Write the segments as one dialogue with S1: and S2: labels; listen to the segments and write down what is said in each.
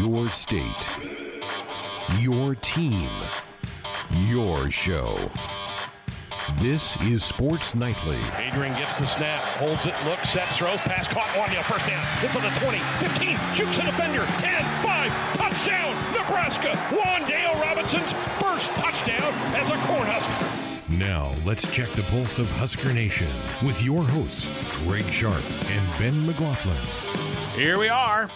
S1: Your state, your team, your show. This is Sports Nightly.
S2: Adrian gets the snap, holds it, looks, sets, throws, pass caught, Wan'Dale, first down. It's on the 20, 15, shoots a defender, 10, 5, touchdown, Nebraska. Wan'Dale Robinson's first touchdown as a Cornhusker.
S1: Now, let's check the pulse of Husker Nation with your hosts, Greg Sharpe and Ben McLaughlin.
S3: Here we are.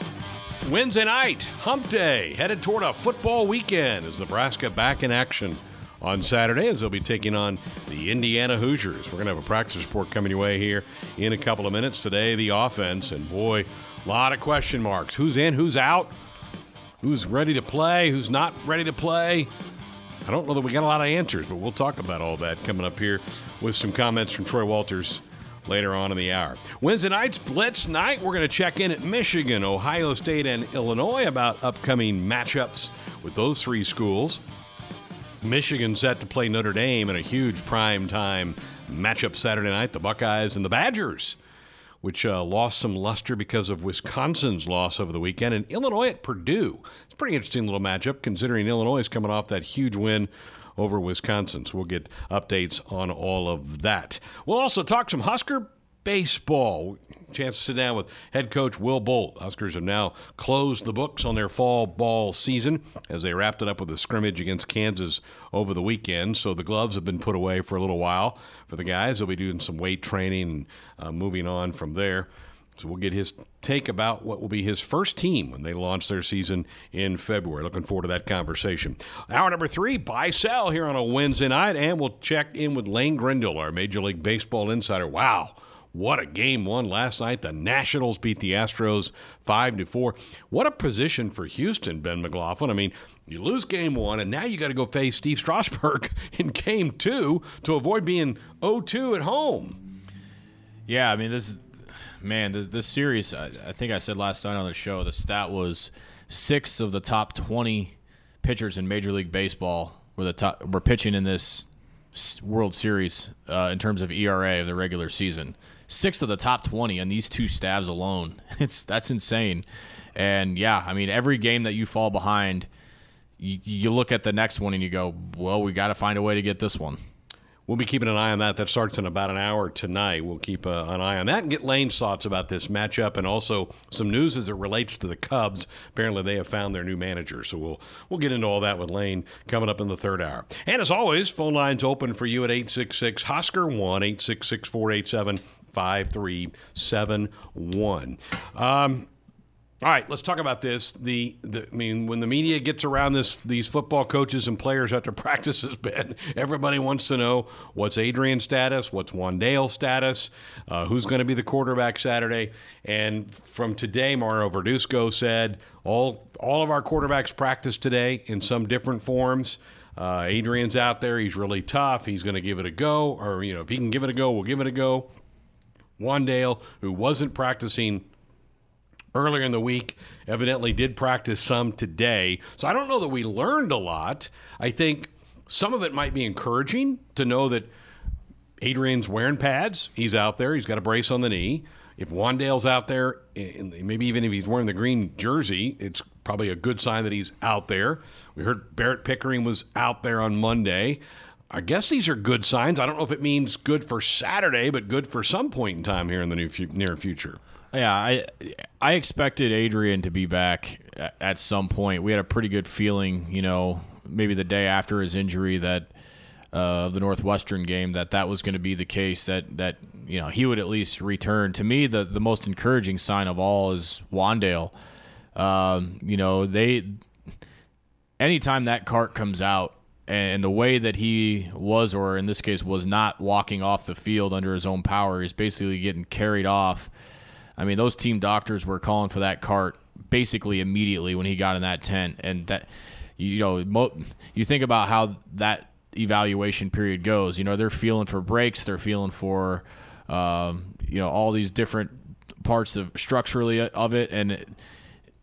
S3: Wednesday night, hump day, headed toward a football weekend as Nebraska back in action on Saturday as they'll be taking on the Indiana Hoosiers. We're going to have a practice report coming your way here in a couple of minutes. Today, the offense, and boy, a lot of question marks. Who's in, who's out, who's ready to play, who's not ready to play. I don't know that we got a lot of answers, but we'll talk about all that coming up here with some comments from Troy Walters later on in the hour. Wednesday night's Blitz night. We're going to check in at Michigan, Ohio State, and Illinois about upcoming matchups with those three schools. Michigan set to play Notre Dame in a huge prime time matchup Saturday night. The Buckeyes and the Badgers, which uh, lost some luster because of Wisconsin's loss over the weekend, and Illinois at Purdue. It's a pretty interesting little matchup considering Illinois is coming off that huge win over Wisconsin. So we'll get updates on all of that. We'll also talk some Husker baseball. Chance to sit down with head coach Will Bolt. Huskers have now closed the books on their fall ball season as they wrapped it up with a scrimmage against Kansas over the weekend. So the gloves have been put away for a little while for the guys. They'll be doing some weight training and uh, moving on from there. So we'll get his take about what will be his first team when they launch their season in February. Looking forward to that conversation. Hour number three, buy sell here on a Wednesday night, and we'll check in with Lane Grindle, our Major League Baseball insider. Wow. What a game one last night. The Nationals beat the Astros five to four. What a position for Houston, Ben McLaughlin. I mean, you lose game one, and now you got to go face Steve Strasburg in game two to avoid being 0-2 at home.
S4: Yeah, I mean this, man, this, this series. I, I think I said last night on the show. The stat was six of the top 20 pitchers in Major League Baseball were the top were pitching in this World Series uh, in terms of ERA of the regular season six of the top 20 on these two stabs alone. It's that's insane. And yeah, I mean, every game that you fall behind, you, you look at the next one and you go, well, we got to find a way to get this one.
S3: We'll be keeping an eye on that. That starts in about an hour tonight. We'll keep uh, an eye on that and get Lane's thoughts about this matchup and also some news as it relates to the Cubs. Apparently, they have found their new manager, so we'll we'll get into all that with Lane coming up in the third hour. And as always, phone lines open for you at 866 Husker 1 866 487 5371. All right, let's talk about this. The, the, I mean, when the media gets around this, these football coaches and players after practice has been, everybody wants to know what's Adrian's status, what's Wan'Dale's status, uh, who's going to be the quarterback Saturday. And from today, Mario Verduzco said all all of our quarterbacks practice today in some different forms. Uh, Adrian's out there; he's really tough. He's going to give it a go, or you know, if he can give it a go, we'll give it a go. Wan'Dale, who wasn't practicing earlier in the week, evidently did practice some today. So I don't know that we learned a lot. I think some of it might be encouraging to know that Adrian's wearing pads. He's out there. He's got a brace on the knee. If Wan'Dale's out there, maybe even if he's wearing the green jersey, it's probably a good sign that he's out there. We heard Barrett Pickering was out there on Monday. I guess these are good signs. I don't know if it means good for Saturday, but good for some point in time here in the near future.
S4: Yeah, I I expected Adrian to be back at some point. We had a pretty good feeling, you know, maybe the day after his injury that uh, the Northwestern game that that was going to be the case. That that you know he would at least return. To me, the the most encouraging sign of all is Wan'Dale. Um, you know, they anytime that cart comes out and the way that he was, or in this case, was not walking off the field under his own power, he's basically getting carried off. I mean, those team doctors were calling for that cart basically immediately when he got in that tent, and that you know, mo- you think about how that evaluation period goes. You know, they're feeling for breaks, they're feeling for, um, you know, all these different parts of structurally of it, and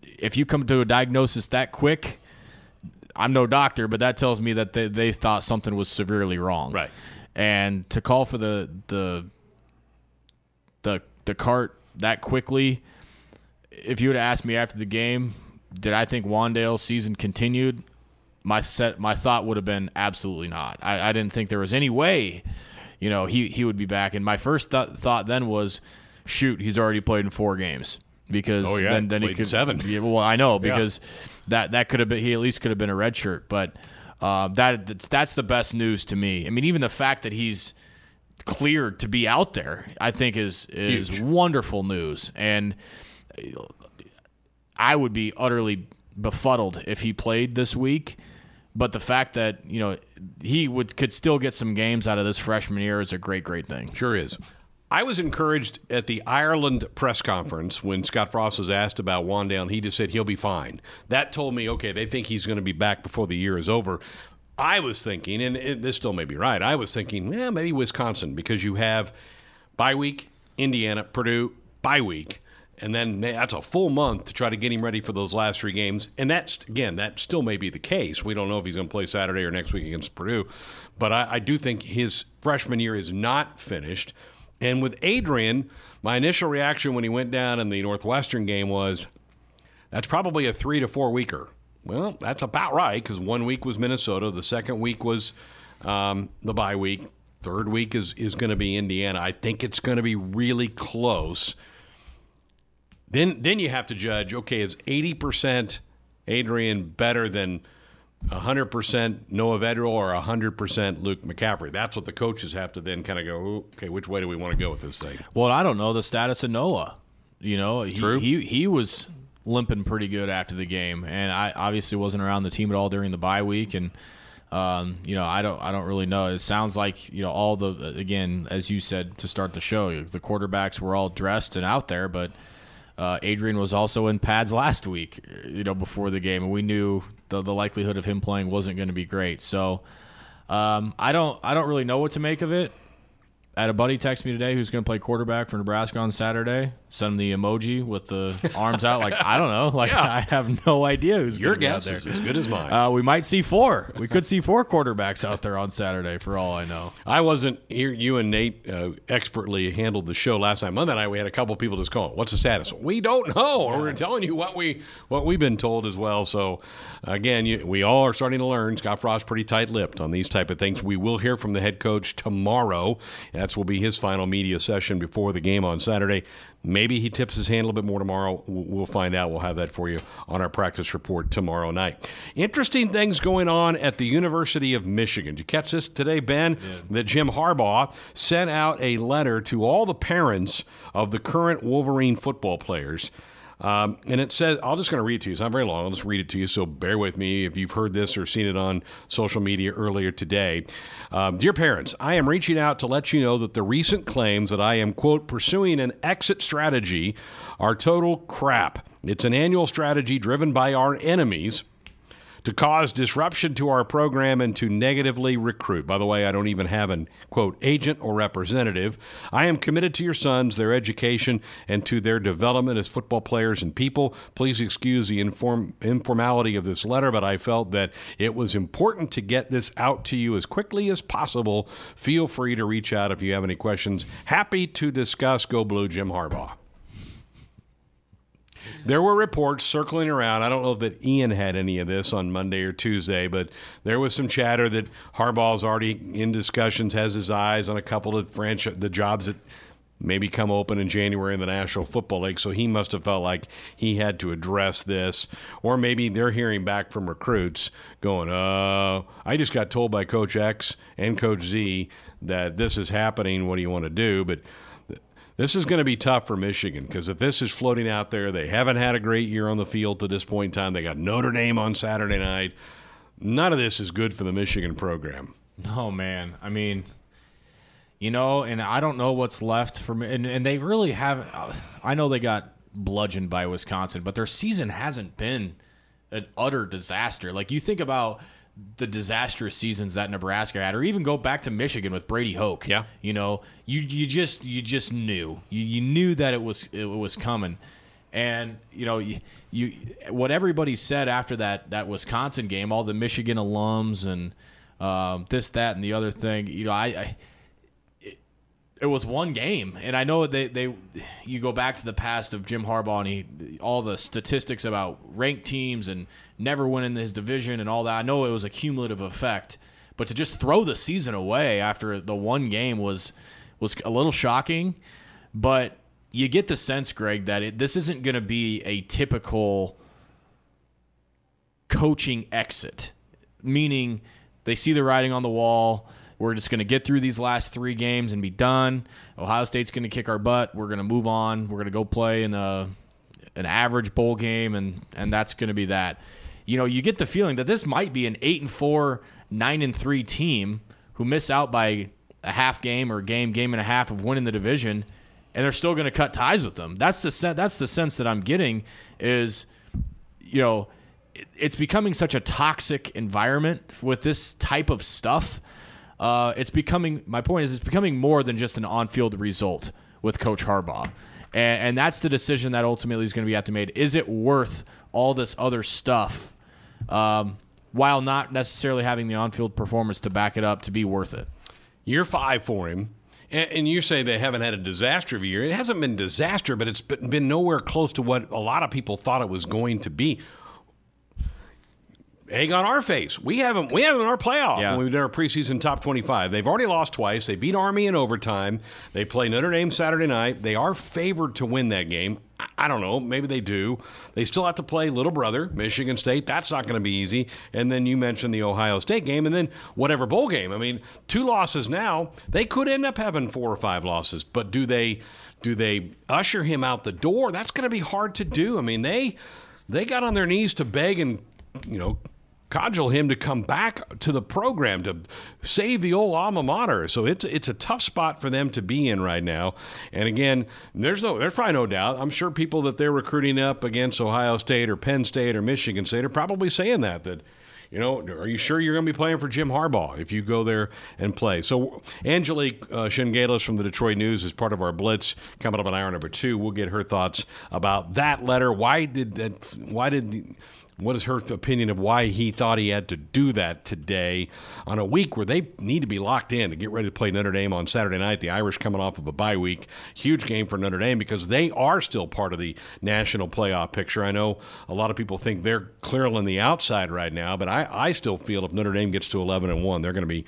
S4: if you come to a diagnosis that quick I'm no doctor, but that tells me that they, they thought something was severely wrong.
S3: Right.
S4: And to call for the the the the cart that quickly, if you would have asked me after the game, did I think Wan'Dale's season continued? My set, my thought would have been absolutely not. I, I didn't think there was any way, you know, he he would be back. And my first th- thought then was, shoot, he's already played in four games because
S3: Oh, yeah,
S4: then then he
S3: played in
S4: could
S3: seven.
S4: Yeah, well, I know because that that could have been he at least could have been a red shirt, but uh, that that's the best news to me. I mean, even the fact that he's cleared to be out there, I think is is
S3: Huge.
S4: wonderful news, and I would be utterly befuddled if he played this week. But the fact that you know he would could still get some games out of this freshman year is a great, great thing.
S3: Sure is. I was encouraged at the Ireland press conference when Scott Frost was asked about Wan'Dale, and he just said he'll be fine. That told me, okay, they think he's going to be back before the year is over. I was thinking, and it, this still may be right, I was thinking, yeah, maybe Wisconsin, because you have bye week, Indiana, Purdue, bye week, and then that's a full month to try to get him ready for those last three games. And that's, again, that still may be the case. We don't know if he's going to play Saturday or next week against Purdue, but I, I do think his freshman year is not finished. And with Adrian, my initial reaction when he went down in the Northwestern game was, that's probably a three to four weeker. Well, that's about right because one week was Minnesota, the second week was um, the bye week, third week is is going to be Indiana. I think it's going to be really close. Then then you have to judge. Okay, is eighty percent Adrian better than hundred percent Noah Vedral or hundred percent Luke McCaffrey? That's what the coaches have to then kind of go. Okay, which way do we want to go with this thing?
S4: Well, I don't know the status of Noah. You know, he,
S3: True.
S4: He he was limping pretty good after the game, and I obviously wasn't around the team at all during the bye week, and um, you know, I don't I don't really know. It sounds like you know all the again as you said to start the show, the quarterbacks were all dressed and out there, but. Uh, Adrian was also in pads last week, you know, before the game, and we knew the, the likelihood of him playing wasn't going to be great. So um, I don't I don't really know what to make of it. I had a buddy text me today who's going to play quarterback for Nebraska on Saturday. Send him the emoji with the arms out. Like I don't know. Like
S3: Yeah.
S4: I have no idea who's
S3: Your guess is as good as mine.
S4: Uh, we might see four. We could see four quarterbacks out there on Saturday, for all I know.
S3: I wasn't here. You and Nate uh, expertly handled the show last night. Monday night, we had a couple people just calling. What's the status? We don't know. Or We're telling you what we what we've been told as well. So, again, you, we all are starting to learn. Scott Frost pretty tight-lipped on these type of things. We will hear from the head coach tomorrow. That's will be his final media session before the game on Saturday. Maybe he tips his hand a little bit more tomorrow. We'll find out. We'll have that for you on our practice report tomorrow night. Interesting things going on at the University of Michigan. Did you catch this today, Ben? That Jim Harbaugh sent out a letter to all the parents of the current Wolverine football players. Um, and it says, I'm just going to read it to you. It's not very long. I'll just read it to you. So bear with me if you've heard this or seen it on social media earlier today. Um, Dear parents, I am reaching out to let you know that the recent claims that I am, quote, pursuing an exit strategy are total crap. It's an annual strategy driven by our enemies to cause disruption to our program and to negatively recruit. By the way, I don't even have an quote agent or representative. I am committed to your sons, their education, and to their development as football players and people. Please excuse the inform- informality of this letter, but I felt that it was important to get this out to you as quickly as possible. Feel free to reach out if you have any questions. Happy to discuss Go Blue Jim Harbaugh. There were reports circling around. I don't know that Ian had any of this on Monday or Tuesday, but there was some chatter that Harbaugh's already in discussions, has his eyes on a couple of franchise the jobs that maybe come open in January in the National Football League. So he must have felt like he had to address this, or maybe they're hearing back from recruits going, "Uh, I just got told by Coach X and Coach Z that this is happening. What do you want to do?" But this is going to be tough for Michigan because if this is floating out there, they haven't had a great year on the field to this point in time. They got Notre Dame on Saturday night. None of this is good for the Michigan program.
S4: Oh man, I mean, you know, and I don't know what's left for me. And, and they really haven't. Uh, I know they got bludgeoned by Wisconsin, but their season hasn't been an utter disaster. Like you think about the disastrous seasons that Nebraska had, or even go back to Michigan with Brady Hoke.
S3: Yeah.
S4: you know, you you just you just knew you, you knew that it was it was coming. And you know, you, you what everybody said after that that Wisconsin game, all the Michigan alums and um, this, that, and the other thing. You know, I, I it was one game, and I know they they you go back to the past of Jim Harbaugh and he all the statistics about ranked teams and never winning his division and all that. I know it was a cumulative effect, but to just throw the season away after the one game was was a little shocking. But you get the sense, Greg, that it, this isn't going to be a typical coaching exit, meaning they see the writing on the wall we're just going to get through these last three games and be done. Ohio State's going to kick our butt. We're going to move on. We're going to go play in a, an average bowl game, and and that's going to be that. You know, you get the feeling that this might be an eight and four, nine and three team who miss out by a half game or game, game and a half of winning the division, and they're still going to cut ties with them. That's the sen- that's the sense that I'm getting is, you know, it's becoming such a toxic environment with this type of stuff uh, it's becoming. My point is, it's becoming more than just an on-field result with Coach Harbaugh, and, and that's the decision that ultimately is going to be have to made. Is it worth all this other stuff, um, while not necessarily having the on-field performance to back it up to be worth it?
S3: Year five for him. And you say they haven't had a disaster of a year. It hasn't been disaster, but it's been nowhere close to what a lot of people thought it was going to be egg on our face. We haven't we haven't in our playoff yeah. when we did our preseason top 25. They've already lost twice. They beat Army in overtime. They play Notre Dame Saturday night. They are favored to win that game. I don't know. Maybe they do. They still have to play little brother, Michigan State. That's not going to be easy. And then you mentioned the Ohio State game, and then whatever bowl game. I mean, two losses now. They could end up having four or five losses, but do they? Do they usher him out the door? That's going to be hard to do. I mean, they they got on their knees to beg and you know cajole him to come back to the program to save the old alma mater. So it's it's a tough spot for them to be in right now. And again, there's no there's probably no doubt. I'm sure people that they're recruiting up against Ohio State or Penn State or Michigan State are probably saying that that you know, are you sure you're going to be playing for Jim Harbaugh if you go there and play? So, Angelique uh, Chengelis from the Detroit News is part of our blitz coming up on hour number two. We'll get her thoughts about that letter. Why did that? Why did what is her opinion of why he thought he had to do that today on a week where they need to be locked in to get ready to play Notre Dame on Saturday night? The Irish coming off of a bye week. Huge game for Notre Dame because they are still part of the national playoff picture. I know a lot of people think they're clearly on the outside right now, but I, I still feel if Notre Dame gets to 11 and 1, they're going to be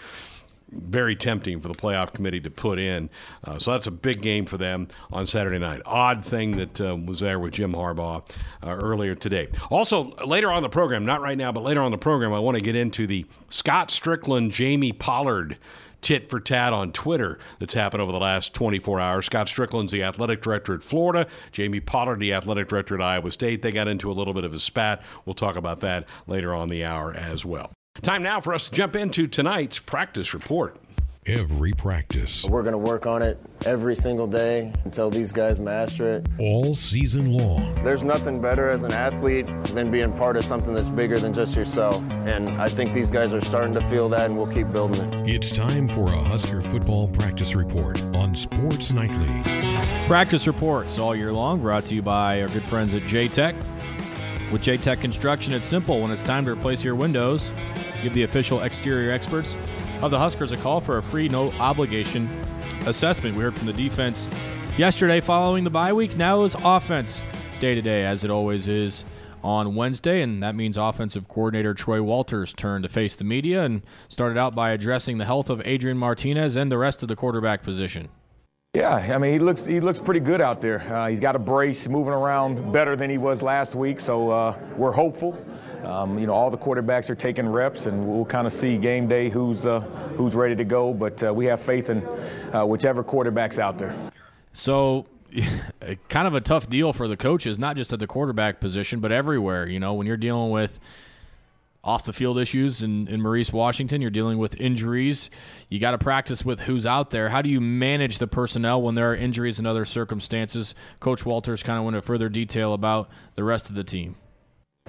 S3: very tempting for the playoff committee to put in. Uh, so that's a big game for them on Saturday night. Odd thing that uh, was there with Jim Harbaugh uh, earlier today. Also, later on the program, not right now, but later on the program, I want to get into the Scott Stricklin, Jamie Pollard tit for tat on Twitter that's happened over the last 24 hours. Scott Stricklin's the athletic director at Florida, Jamie Pollard, the athletic director at Iowa State. They got into a little bit of a spat. We'll talk about that later on the hour as well. Time now for us to jump into tonight's practice report.
S1: Every practice.
S5: We're going to work on it every single day until these guys master it.
S1: All season long.
S5: There's nothing better as an athlete than being part of something that's bigger than just yourself. And I think these guys are starting to feel that, and we'll keep building it.
S1: It's time for a Husker football practice report on Sports Nightly.
S4: Practice reports all year long brought to you by our good friends at J Tech. With J Tech Construction, it's simple. When it's time to replace your windows, Give the official exterior experts of the Huskers a call for a free, no obligation assessment. We heard from the defense yesterday following the bye week. Now is offense day to day, as it always is on Wednesday, and that means offensive coordinator Troy Walters' turn to face the media and started out by addressing the health of Adrian Martinez and the rest of the quarterback position.
S6: Yeah, I mean he looks he looks pretty good out there. Uh, he's got a brace, moving around better than he was last week, so uh, we're hopeful. Um, you know, all the quarterbacks are taking reps, and we'll kind of see game day who's uh, who's ready to go. But uh, we have faith in uh, whichever quarterback's out there.
S4: So, kind of a tough deal for the coaches, not just at the quarterback position, but everywhere. You know, when you're dealing with off the field issues in, in Maurice Washington. You're dealing with injuries. You got to practice with who's out there. How do you manage the personnel when there are injuries and other circumstances? Coach Walters kind of went into further detail about the rest of the team.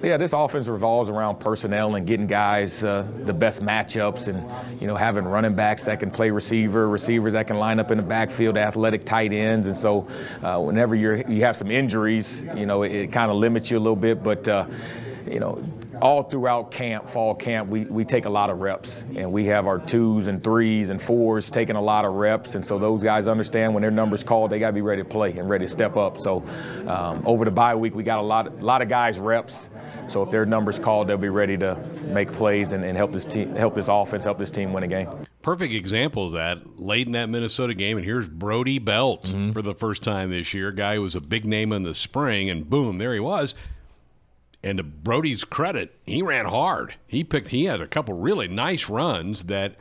S6: Yeah, this offense revolves around personnel and getting guys uh, the best matchups and, you know, having running backs that can play receiver, receivers that can line up in the backfield, athletic tight ends. And so uh, whenever you you have some injuries, you know, it, it kind of limits you a little bit. But, uh, you know, all throughout camp, fall camp, we, we take a lot of reps, and we have our twos and threes and fours taking a lot of reps, and so those guys understand when their numbers called, they got to be ready to play and ready to step up. So um, over the bye week, we got a lot, a lot of guys reps. So if their numbers called, they'll be ready to make plays and, and help this team, help this offense, help this team win a game.
S3: Perfect example of that late in that Minnesota game, and here's Brody Belt mm-hmm. for the first time this year. Guy who was a big name in the spring, and boom, there he was. And to Brody's credit, he ran hard. He picked. He had a couple really nice runs that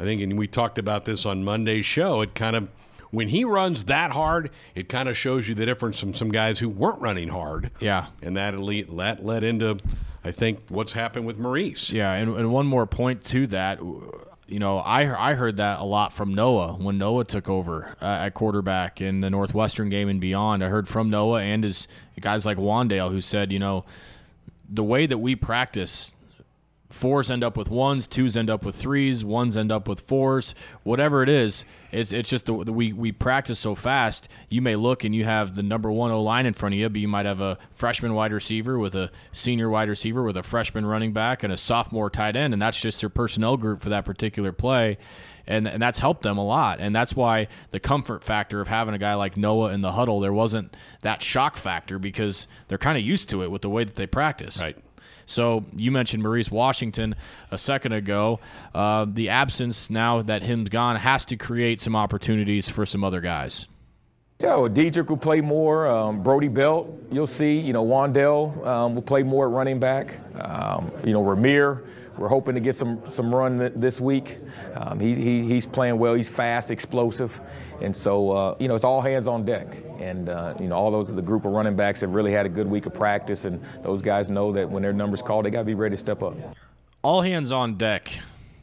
S3: I think, and we talked about this on Monday's show. It kind of when he runs that hard, it kind of shows you the difference from some guys who weren't running hard.
S4: Yeah,
S3: and that elite that led into, I think, what's happened with Maurice.
S4: Yeah, and, and one more point to that. You know, I I heard that a lot from Noah when Noah took over uh, at quarterback in the Northwestern game and beyond. I heard from Noah and his guys like Wan'Dale who said, you know, the way that we practice fours end up with ones, twos end up with threes, ones end up with fours, whatever it is. It's it's just the, the, we we practice so fast. You may look and you have the number one O line in front of you, but you might have a freshman wide receiver with a senior wide receiver with a freshman running back and a sophomore tight end, and that's just their personnel group for that particular play. And, and that's helped them a lot. And that's why the comfort factor of having a guy like Noah in the huddle, there wasn't that shock factor because they're kind of used to it with the way that they practice.
S3: Right.
S4: So you mentioned Maurice Washington a second ago. Uh, the absence now that him's gone has to create some opportunities for some other guys.
S6: Yeah, well, Dedrick will play more. Um, Brody Belt, you'll see. You know, Wan'Dale um, will play more at running back. Um, you know, Rahmir, we're hoping to get some some run this week. Um, he, he, he's playing well. He's fast, explosive, and so uh, you know it's all hands on deck. And uh, you know all those the group of running backs have really had a good week of practice, and those guys know that when their numbers called, they got to be ready to step up.
S4: All hands on deck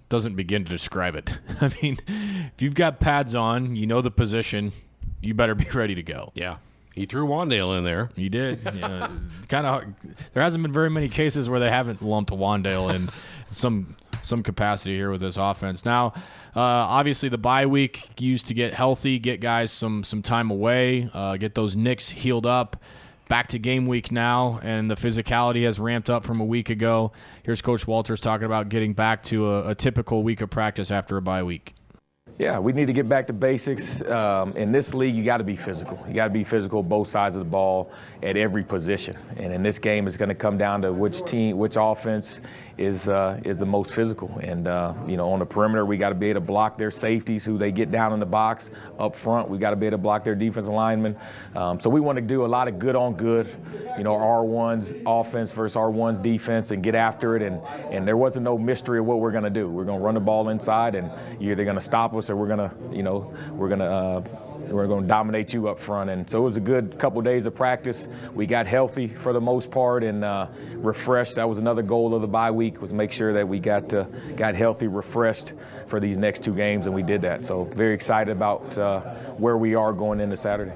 S4: doesn't begin to describe it. I mean, if you've got pads on, you know the position, you better be ready to go.
S3: Yeah. He threw Wan'Dale in there.
S4: He did. Yeah. kind of. There hasn't been very many cases where they haven't lumped Wan'Dale in some some capacity here with this offense. Now, uh, obviously, the bye week used to get healthy, get guys some some time away, uh, get those nicks healed up. Back to game week now, and the physicality has ramped up from a week ago. Here's Coach Walters talking about getting back to a, a typical week of practice after a bye week.
S6: Yeah, we need to get back to basics. Um, in this league, you got to be physical. You got to be physical both sides of the ball at every position. And in this game, it's going to come down to which team, which offense is uh, is the most physical. And uh, you know, on the perimeter, we got to be able to block their safeties who they get down in the box. Up front, we got to be able to block their defensive linemen. Um, so we want to do a lot of good on good. You know, R1's offense versus R1's defense, and get after it. And and there wasn't no mystery of what we're going to do. We're going to run the ball inside, and you're either going to stop us or we're going to, you know, we're going to. Uh, we're going to dominate you up front. And so it was a good couple of days of practice. We got healthy for the most part and uh, refreshed. That was another goal of the bye week was make sure that we got uh, got healthy, refreshed for these next two games, and we did that. So very excited about uh, where we are going into Saturday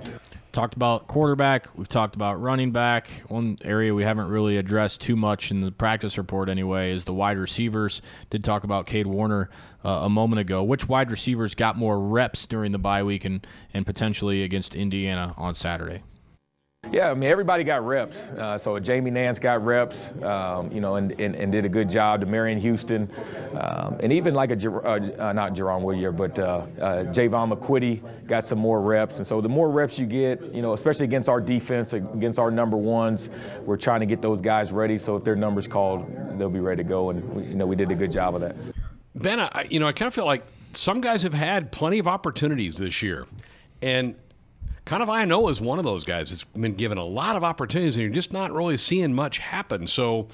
S4: talked about quarterback. We've talked about running back. One area we haven't really addressed too much in the practice report, anyway, is the wide receivers. Did talk about Cade Warner uh, a moment ago. Which wide receivers got more reps during the bye week and, and potentially against Indiana on Saturday?
S6: Yeah, I mean everybody got reps. Uh, so Jamie Nance got reps, um, you know, and, and, and, did a good job. Demariyon Houston, um, and even like a uh, uh, not Jerron Whittier, but uh, uh, Jaevon McQuitty got some more reps. And so the more reps you get, you know, especially against our defense, against our number ones, we're trying to get those guys ready. So if their numbers called, they'll be ready to go. And you know, we did a good job of that.
S3: Ben, I, you know, I kind of feel like some guys have had plenty of opportunities this year, and Kanawai Noa is one of those guys that's been given a lot of opportunities and you're just not really seeing much happen. So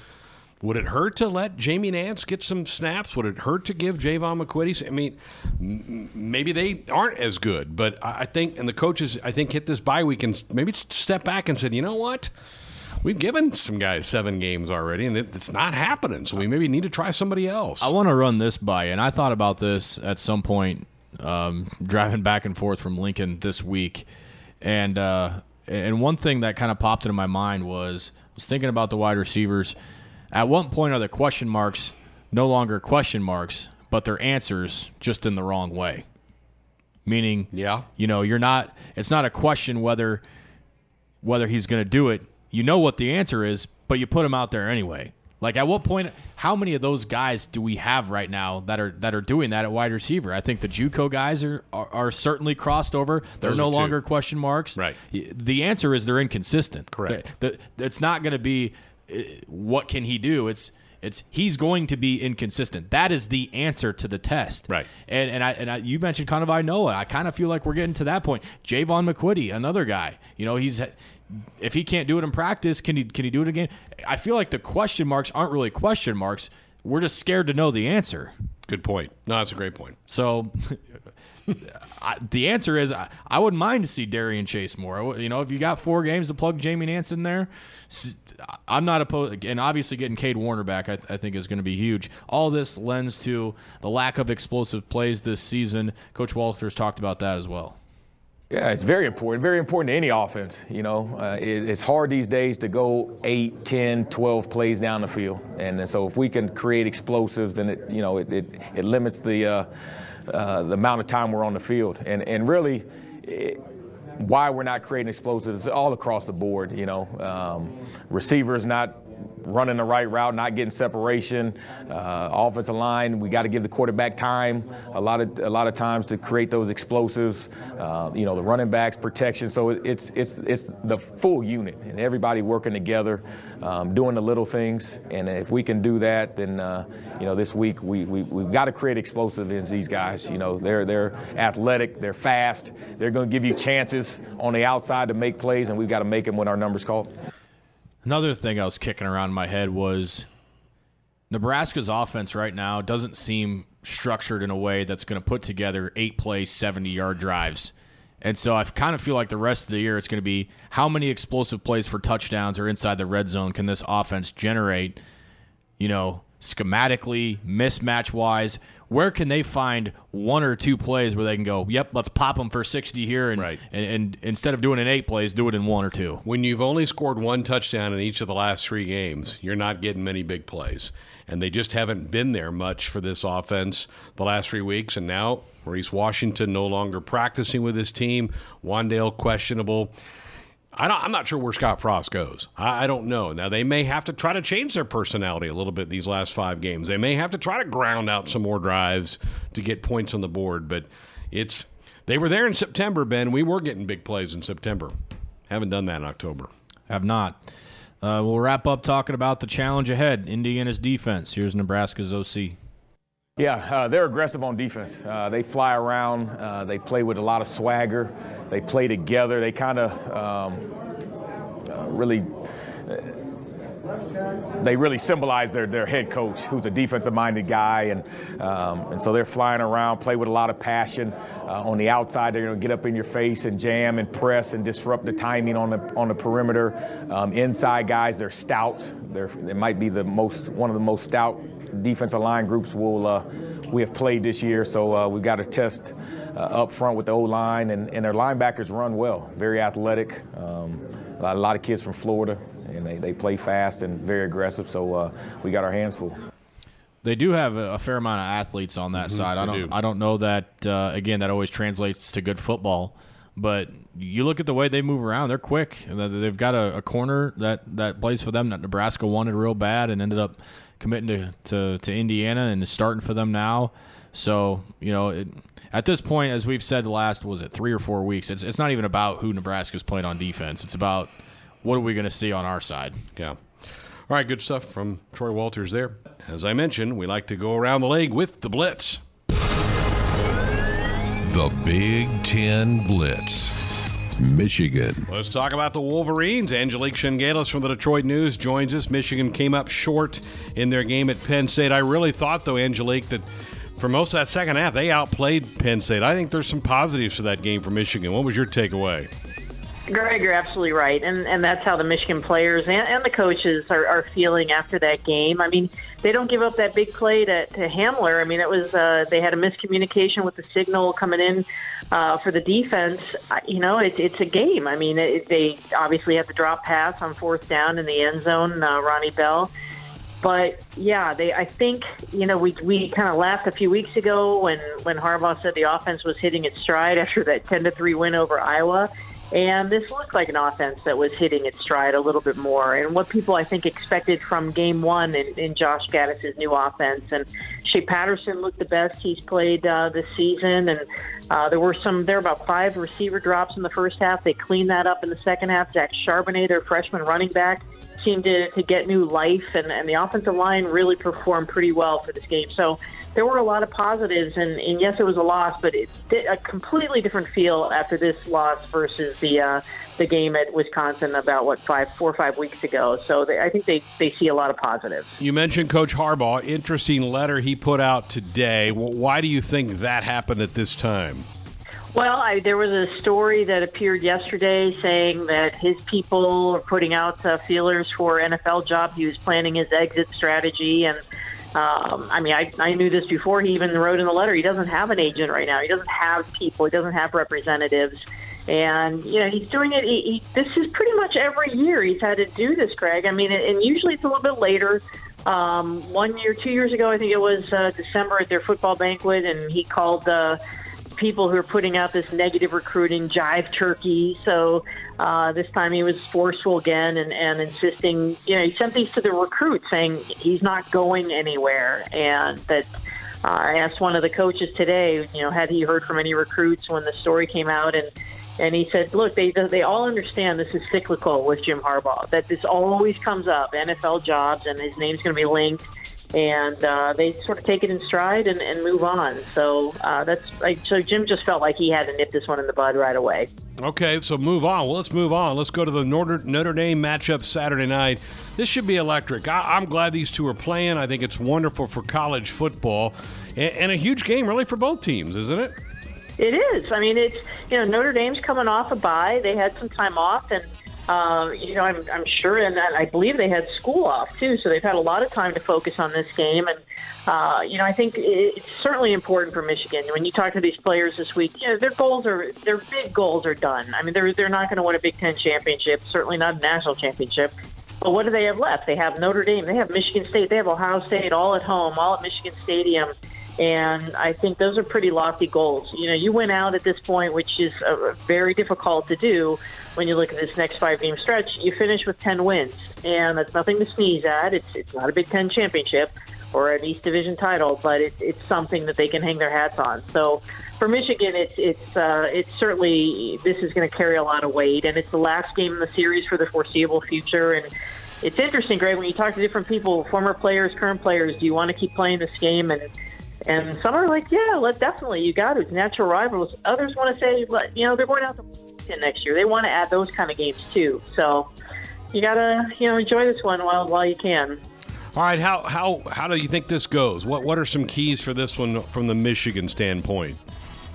S3: would it hurt to let Jamie Nance get some snaps? Would it hurt to give Jaevon McQuitty? I mean, maybe they aren't as good, but I think, and the coaches, I think, hit this bye week and maybe step back and said, you know what? We've given some guys seven games already, and it, it's not happening. So we maybe need to try somebody else.
S4: I want to run this by, and I thought about this at some point um, driving back and forth from Lincoln this week and uh, and one thing that kind of popped into my mind was I was thinking about the wide receivers. At what point are the question marks no longer question marks, but they're answers just in the wrong way? Meaning,
S3: yeah,
S4: you know, you're not. It's not a question whether whether he's going to do it. you know what the answer is, but you put him out there anyway. Like at what point? How many of those guys do we have right now that are that are doing that at wide receiver? I think the JUCO guys are are, are certainly crossed over. They're
S3: Those
S4: no
S3: two.
S4: longer question marks.
S3: Right.
S4: The answer is they're inconsistent.
S3: Correct.
S4: The, the, it's not going to be uh, what can he do. It's it's he's going to be inconsistent. That is the answer to the test.
S3: Right.
S4: And and I and I, you mentioned Kanawai Noa it. I kind of feel like we're getting to that point. Jaevon McQuitty, another guy. You know, he's if he can't do it in practice, can he can he do it again? I feel like the question marks aren't really question marks. We're just scared to know the answer.
S3: Good point. No, that's a great point.
S4: So I, the answer is I, I wouldn't mind to see Darien Chase more. You know, if you got four games to plug Jamie Nance in there, I'm not opposed. And obviously, getting Cade Warner back, I, I think, is going to be huge. All this lends to the lack of explosive plays this season. Coach Walters talked about that as well.
S6: Yeah, it's very important. Very important to any offense. You know, uh, it, it's hard these days to go 8, 10, 12 plays down the field. And, so if we can create explosives, then it, you know, it, it, it limits the, uh, uh, the amount of time we're on the field. And, and really, it, why we're not creating explosives all across the board. You know, um, receivers not running the right route, not getting separation. Uh, offensive line, we got to give the quarterback time a lot of a lot of times to create those explosives. Uh, you know, the running backs protection. So it- it's it's it's the full unit and everybody working together, um, doing the little things. And if we can do that, then uh, you know this week we, we we've got to create explosive in these guys. You know, they're they're athletic, they're fast, they're going to give you chances on the outside to make plays, and we've got to make them when our numbers call.
S4: Another thing I was kicking around in my head was Nebraska's offense right now doesn't seem structured in a way that's going to put together eight play, 70 yard drives. And so I kind of feel like the rest of the year it's going to be how many explosive plays for touchdowns or inside the red zone can this offense generate, you know, schematically, mismatch wise? Where can they find one or two plays where they can go, yep, let's pop them for 60 here and,
S3: Right.
S4: and, and instead of doing in eight plays, do it in one or two?
S3: When you've only scored one touchdown in each of the last three games, you're not getting many big plays. And they just haven't been there much for this offense the last three weeks. And now Maurice Washington no longer practicing with his team. Wan'Dale questionable. I don't, I'm not sure where Scott Frost goes. I, I don't know. Now they may have to try to change their personality a little bit these last five games. They may have to try to ground out some more drives to get points on the board. But it's they were there in September, Ben. We were getting big plays in September. Haven't done that in October.
S4: Have not. Uh, we'll wrap up talking about the challenge ahead. Indiana's defense. Here's Nebraska's OC.
S6: Yeah, uh, they're aggressive on defense. Uh, they fly around. Uh, they play with a lot of swagger. They play together. They kind of um, uh, really. They really symbolize their, their head coach, who's a defensive-minded guy, and um, and so they're flying around, play with a lot of passion. Uh, on the outside, they're going to get up in your face and jam and press and disrupt the timing on the on the perimeter. Um, inside guys, they're stout. They're they might be the most one of the most stout defensive line groups we'll, uh, we have played this year. So uh, we've got to test uh, up front with the O line, and, and their linebackers run well, very athletic. Um, a lot of kids from Florida, and they, they play fast and very aggressive. So uh, we got our hands full.
S4: They do have a, a fair amount of athletes on that side. I don't.
S3: do.
S4: I don't know that. Uh, again, that always translates to good football. But you look at the way they move around; they're quick. They- They've got a, a corner that, that plays for them that Nebraska wanted real bad and ended up committing to, to, to Indiana and is starting for them now. So you know, it, at this point, as we've said, the last was it three or four weeks. It's it's not even about who Nebraska's playing on defense. It's about what are we going to see on our side.
S3: Yeah. All right, good stuff from Troy Walters there. As I mentioned, we like to go around the league with the Blitz.
S1: The Big Ten Blitz. Michigan.
S3: Let's talk about the Wolverines. Angelique Chengelis from the Detroit News joins us. Michigan came up short in their game at Penn State. I really thought, though, Angelique, that for most of that second half, they outplayed Penn State. I think there's some positives for that game for Michigan. What was your takeaway?
S7: Greg, you're absolutely right, and and that's how the Michigan players and, and the coaches are, are feeling after that game. I mean, they don't give up that big play to, to Hamler. I mean, it was uh, they had a miscommunication with the signal coming in uh, for the defense. You know, it, it's a game. I mean, it, they obviously had the drop pass on fourth down in the end zone, uh, Ronnie Bell. But yeah, they. I think you know we we kind of laughed a few weeks ago when when Harbaugh said the offense was hitting its stride after that ten to three win over Iowa. And this looked like an offense that was hitting its stride a little bit more. And what people, I think, expected from game one in, in Josh Gattis' new offense. And Shea Patterson looked the best he's played uh, this season. And uh, there were some, there were about five receiver drops in the first half. They cleaned that up in the second half. Zach Charbonnet, their freshman running back, seemed to, to get new life. And, and the offensive line really performed pretty well for this game. So, there were a lot of positives, and, and yes, it was a loss, but it's a completely different feel after this loss versus the uh, the game at Wisconsin about what five, four or five weeks ago. So they, I think they they see a lot of positives.
S3: You mentioned Coach Harbaugh. Interesting letter he put out today. Why do you think that happened at this time?
S7: Well, I, there was a story that appeared yesterday saying that his people are putting out uh, feelers for NFL job. He was planning his exit strategy and um, I mean, I, I knew this before he even wrote in the letter. He doesn't have an agent right now. He doesn't have people. He doesn't have representatives. And, you know, he's doing it. He, he, this is pretty much every year he's had to do this, Greg. I mean, and usually it's a little bit later. Um, one year, two years ago, I think it was uh, December at their football banquet, and he called the. People who are putting out this negative recruiting jive turkey. So uh, this time he was forceful again and, and insisting, you know, he sent these to the recruits saying he's not going anywhere and that. Uh, I asked one of the coaches today, you know, had he heard from any recruits when the story came out, and and he said, look, they they all understand this is cyclical with Jim Harbaugh. That this always comes up, NFL jobs, and his name's going to be linked and uh, they sort of take it in stride and, and move on. So uh, that's like, so Jim just felt like he had to nip this one in the bud right away.
S3: Okay, so move on. Well, let's move on. Let's go to the Notre, Notre Dame matchup Saturday night. This should be electric. I, am glad these two are playing. I think it's wonderful for college football and, and a huge game, really, for both teams, isn't it?
S7: It is. I mean, it's you know Notre Dame's coming off a bye. They had some time off, and um, you know, I'm, I'm sure, and I believe they had school off too, so they've had a lot of time to focus on this game. And uh, you know, I think it's certainly important for Michigan. When you talk to these players this week, you know, their goals are their big goals are done. I mean, they're they're not going to win a Big Ten championship, certainly not a national championship. But what do they have left? They have Notre Dame, they have Michigan State, they have Ohio State, all at home, all at Michigan Stadium. And I think those are pretty lofty goals. You know, you went out at this point, which is uh, very difficult to do when you look at this next five game stretch. You finish with 10 wins, and that's nothing to sneeze at. It's, it's not a Big Ten championship or an East Division title, but it's, it's something that they can hang their hats on. So for Michigan, it's it's uh, it's certainly this is going to carry a lot of weight, and it's the last game in the series for the foreseeable future. And it's interesting, Greg, when you talk to different people, former players, current players. Do you want to keep playing this game? And and some are like, yeah, let definitely you got it. Natural rivals. Others want to say, you know, they're going out to next year. They want to add those kind of games too. So you gotta, you know, enjoy this one while while you can.
S3: All right, how how how do you think this goes? What what are some keys for this one from the Michigan standpoint?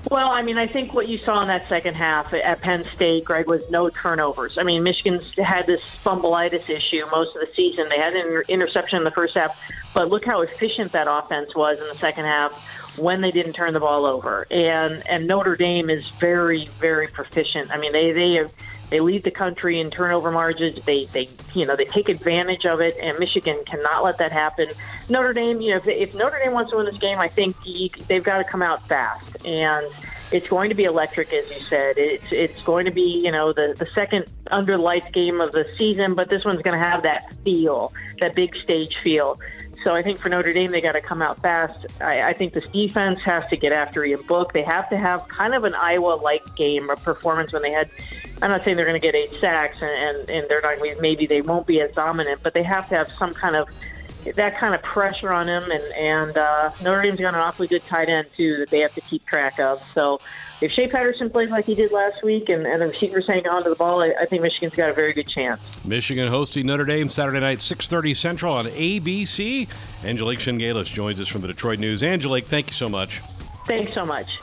S7: Well, I mean, I think what you saw in that second half at Penn State, Greg, was no turnovers. I mean, Michigan's had this fumbleitis issue most of the season. They had an inter- interception in the first half, but look how efficient that offense was in the second half when they didn't turn the ball over. And and Notre Dame is very very proficient. I mean, they they have they lead the country in turnover margins. They, they, you know, they take advantage of it, and Michigan cannot let that happen. Notre Dame, you know, if, if Notre Dame wants to win this game, I think they've got to come out fast, and it's going to be electric, as you said. It's it's going to be, you know, the the second under lights game of the season, but this one's going to have that feel, that big stage feel. So I think for Notre Dame, they got to come out fast. I, I think this defense has to get after Ian Book. They have to have kind of an Iowa-like game, a performance when they had. I'm not saying they're going to get eight sacks, and, and, and they're not. going to Maybe they won't be as dominant, but they have to have some kind of that kind of pressure on him. And and uh, Notre Dame's got an awfully good tight end too that they have to keep track of. So if Shea Patterson plays like he did last week and, and the receivers hang on to the ball, I, I, think Michigan's got a very good chance.
S3: Michigan hosting Notre Dame Saturday night, 6.30 Central on ABC. Angelique Chengelis joins us from the Detroit News. Angelique, thank you so much.
S7: Thanks so much.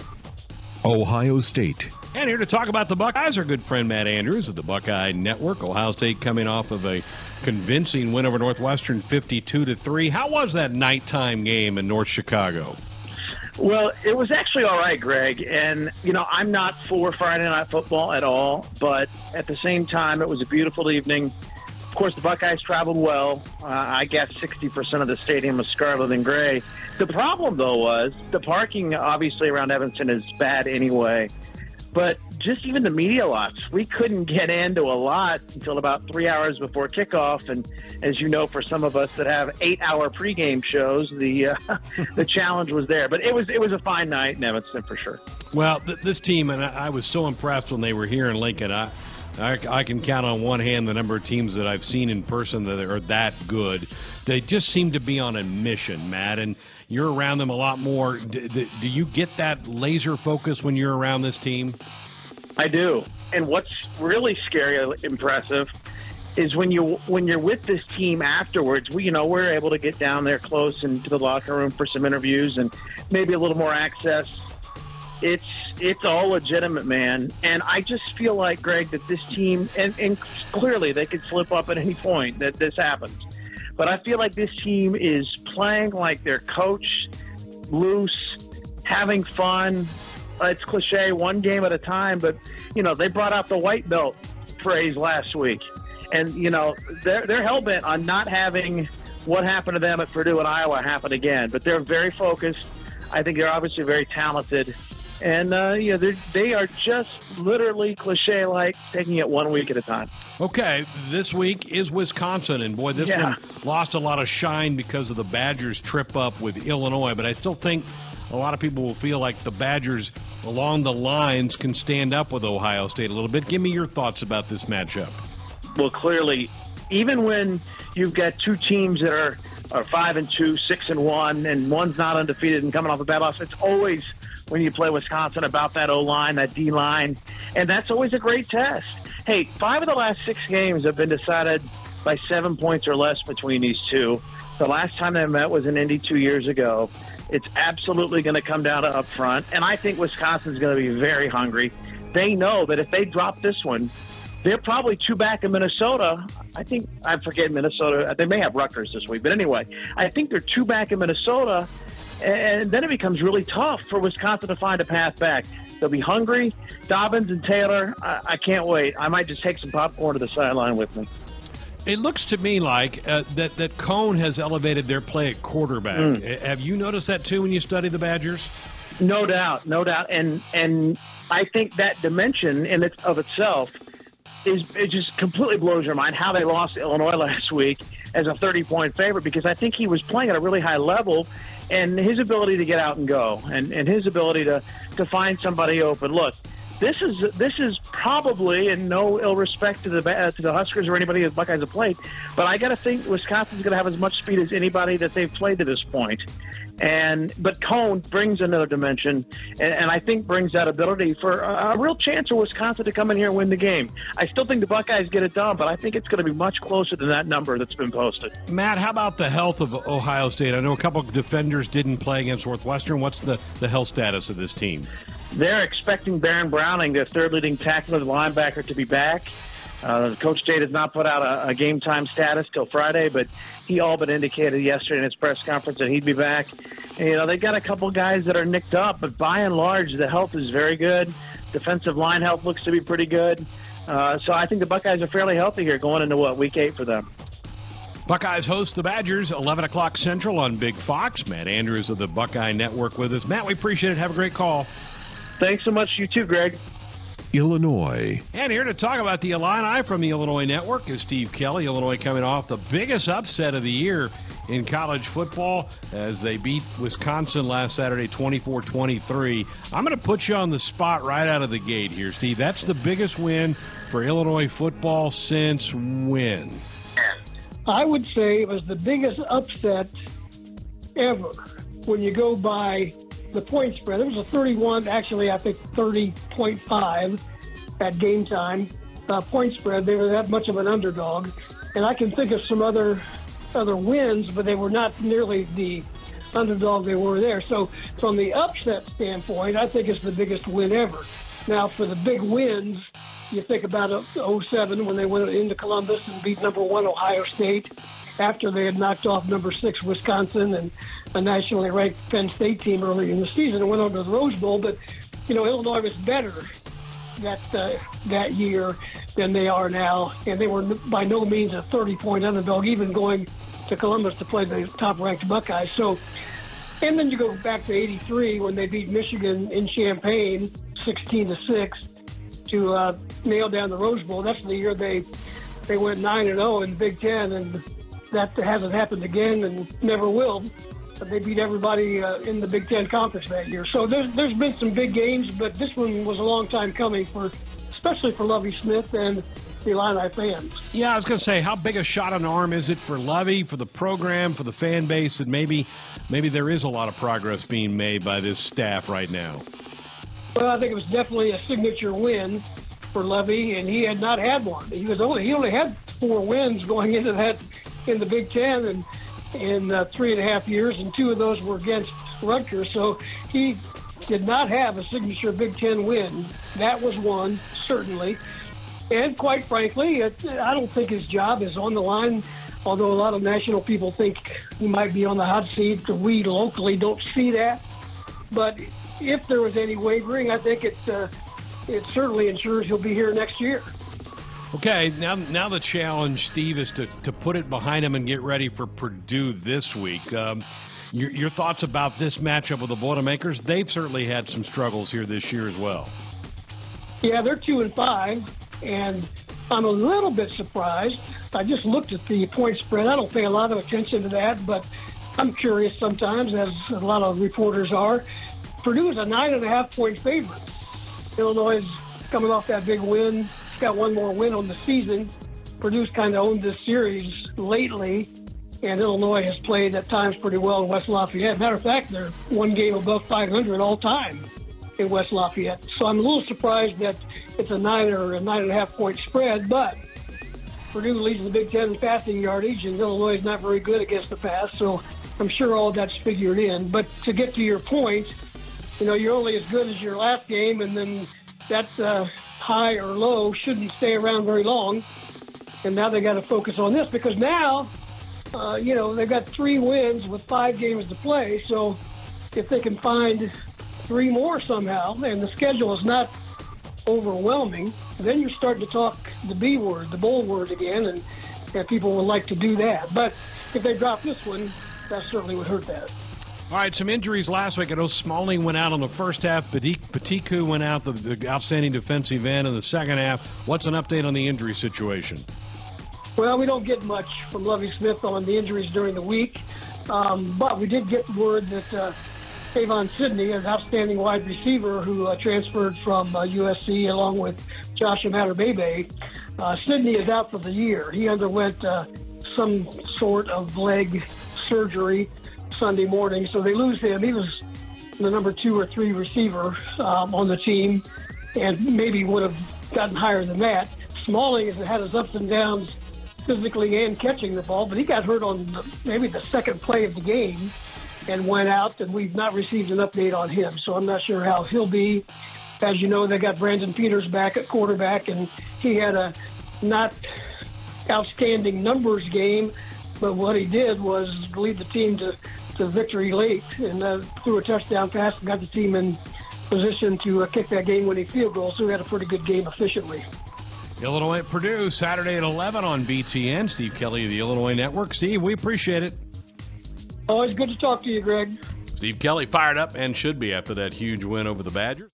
S1: Ohio State.
S3: And here to talk about the Buckeyes, our good friend Matt Andrews of the Buckeye Network. Ohio State coming off of a convincing win over Northwestern 52 to 3. How was that nighttime game in North Chicago?
S8: Well, it was actually all right, Greg. And, you know, I'm not for Friday Night Football at all, but at the same time, it was a beautiful evening. Of course, the Buckeyes traveled well. Uh, I guess 60% of the stadium was scarlet and gray. The problem, though, was the parking obviously around Evanston is bad anyway. But just even the media lots. We couldn't get into a lot until about three hours before kickoff. And as you know, for some of us that have eight-hour pregame shows, the uh, the challenge was there. But it was it was a fine night in Evanston for sure.
S3: Well, th- this team, and I-, I was so impressed when they were here in Lincoln. I, I, I can count on one hand the number of teams that I've seen in person that are that good. They just seem to be on a mission, Matt, and you're around them a lot more. D- d- do you get that laser focus when you're around this team?
S8: I do. And what's really scary, impressive, is when you when you're with this team afterwards. We, you know, we're able to get down there close into the locker room for some interviews and maybe a little more access. It's it's all legitimate, man. And I just feel like Greg that this team, and, and clearly they could slip up at any point that this happens. But I feel like this team is playing like their coach, loose, having fun, it's cliche, one game at a time, but you know they brought out the white belt phrase last week, and you know they're they're hell bent on not having what happened to them at Purdue and Iowa happen again. But they're very focused. I think they're obviously very talented, and uh, you know they are just literally cliche like taking it one week at a time.
S3: Okay, this week is Wisconsin, and boy, this
S8: Yeah.
S3: one lost a lot of shine because of the Badgers' trip up with Illinois. But I still think a lot of people will feel like the Badgers along the lines can stand up with Ohio State a little bit. Give me your thoughts about this matchup.
S8: well, clearly, even when you've got two teams that are, are five and two, six and one, and one's not undefeated and coming off a bad loss, it's always when you play Wisconsin about that O line, that D line, and that's always a great test. Hey, five of the last six games have been decided by seven points or less between these two. The last time they met was in Indy two years ago. It's absolutely going to come down to up front, and I think Wisconsin's going to be very hungry. They know that if they drop this one, they're probably two back in Minnesota. I think I forget Minnesota. They may have Rutgers this week, but anyway, I think they're two back in Minnesota, and then it becomes really tough for Wisconsin to find a path back. They'll be hungry. Dobbins and Taylor, I, I can't wait. I might just take some popcorn to the sideline with me.
S3: It looks to me like uh, that that Coan has elevated their play at quarterback. Uh, Have you noticed that too when you study the Badgers?
S8: No doubt, no doubt, and and I think that dimension in it of itself is it just completely blows your mind how they lost Illinois last week as a thirty point favorite because I think he was playing at a really high level, and his ability to get out and go, and and his ability to to find somebody open. Look. This is this is probably, and no ill respect to the Ba- to the Huskers or anybody that Buckeyes have played, but I got to think Wisconsin's going to have as much speed as anybody that they've played to this point. And but Coan brings another dimension, and, and I think brings that ability for a, a real chance for Wisconsin to come in here and win the game. I still think the Buckeyes get it done, but I think it's going to be much closer than that number that's been posted.
S3: Matt, how about the health of Ohio State? I know a couple of defenders didn't play against Northwestern. What's the, the health status of this team?
S8: They're expecting Baron Browning, their third leading tackler, the linebacker, to be back. Uh, Coach State has not put out a, a game time status till Friday, but he all but indicated yesterday in his press conference that he'd be back. And, you know, they've got a couple guys that are nicked up, but by and large, the health is very good. Defensive line health looks to be pretty good. Uh, so I think the Buckeyes are fairly healthy here going into what week eight for them.
S3: Buckeyes host the Badgers, 11 o'clock Central on Big Fox. Matt Andrews of the Buckeye Network with us. Matt, we appreciate it. Have a great call.
S8: Thanks so much, you too, Greg.
S1: Illinois.
S3: And here to talk about the Illini from the Illinois Network is Steve Kelly. Illinois coming off the biggest upset of the year in college football as they beat Wisconsin last Saturday 24 23. I'm going to put you on the spot right out of the gate here, Steve. That's the biggest win for Illinois football since when?
S9: I would say it was the biggest upset ever when you go by the point spread. It was a 31, actually, I think 30.5 at game time uh, point spread. They were that much of an underdog. And I can think of some other other wins, but they were not nearly the underdog they were there. So from the upset standpoint, I think it's the biggest win ever. Now for the big wins, you think about uh, 07 when they went into Columbus and beat number one Ohio State after they had knocked off number six Wisconsin and a nationally ranked Penn State team early in the season and went on to the Rose Bowl. But you know Illinois was better that uh, that year than they are now, and they were by no means a 30 point underdog, even going to Columbus to play the top ranked Buckeyes. So. And then you go back to '83 when they beat Michigan in Champaign, 16 to six, to uh, nail down the Rose Bowl. That's the year they they went nine and zero in the Big Ten, and that hasn't happened again and never will. They beat everybody uh, in the Big Ten conference that year. So there's there's been some big games, but this one was a long time coming for, especially for Lovie Smith and the Illini fans.
S3: Yeah, I was going to say, how big a shot on the arm is it for Lovey, for the program, for the fan base, that maybe maybe there is a lot of progress being made by this staff right now.
S9: Well, I think it was definitely a signature win for Lovie, and he had not had one. He was only he only had four wins going into that in the Big Ten, and in uh, three and a half years, and two of those were against Rutgers. So he did not have a signature Big Ten win. That was one certainly, and quite frankly, it, I don't think his job is on the line. Although a lot of national people think he might be on the hot seat, we locally don't see that. But if there was any wavering, I think it uh, it certainly ensures he'll be here next year.
S3: Okay, now now the challenge, Steve, is to, to put it behind him and get ready for Purdue this week. Um, your, your thoughts about this matchup with the Boilermakers? They've certainly had some struggles here this year as well.
S9: Yeah, they're two and five, and I'm a little bit surprised. I just looked at the point spread. I don't pay a lot of attention to that, but I'm curious sometimes, as a lot of reporters are. Purdue is a nine and a half point favorite. Illinois is coming off that big win. Got one more win on the season. Purdue's kind of owned this series lately, and Illinois has played at times pretty well in West Lafayette. Matter of fact, they're one game above 500 all time in West Lafayette. So I'm a little surprised that it's a nine or a nine and a half point spread, but Purdue leads the Big Ten in passing yardage, and Illinois is not very good against the pass. So I'm sure all that's figured in. But to get to your point, you know, you're only as good as your last game, and then that uh, high or low shouldn't stay around very long. And now they got to focus on this because now, uh, you know, they've got three wins with five games to play. So if they can find three more somehow, and the schedule is not overwhelming, then you're starting to talk the B word, the bold word again, and, and people would like to do that. But if they drop this one, that certainly would hurt that.
S3: All right, some injuries last week. I know Smalling went out on the first half. Betiku went out, the, the outstanding defensive end, in the second half. What's an update on the injury situation?
S9: Well, we don't get much from Lovie Smith on the injuries during the week, um, but we did get word that uh, Kayvon Sidney, an outstanding wide receiver who uh, transferred from uh, USC along with Josh Imatorbhebhe, uh, Sidney is out for the year. He underwent uh, some sort of leg surgery Sunday morning, so they lose him. He was the number two or three receiver um, on the team, and maybe would have gotten higher than that. Smalling has had his ups and downs physically and catching the ball, but he got hurt on the, maybe the second play of the game and went out, and we've not received an update on him. So I'm not sure how he'll be. As you know, they got Brandon Peters back at quarterback, and he had a not outstanding numbers game, but what he did was lead the team to to victory late and uh, threw a touchdown pass and got the team in position to uh, kick that game-winning field goal. So we had a pretty good game efficiently.
S3: Illinois at Purdue Saturday at 11 on BTN. Steve Kelly of the Illinois Network. Steve, we appreciate it.
S9: Always good to talk to you, Greg.
S3: Steve Kelly fired up and should be after that huge win over the Badgers.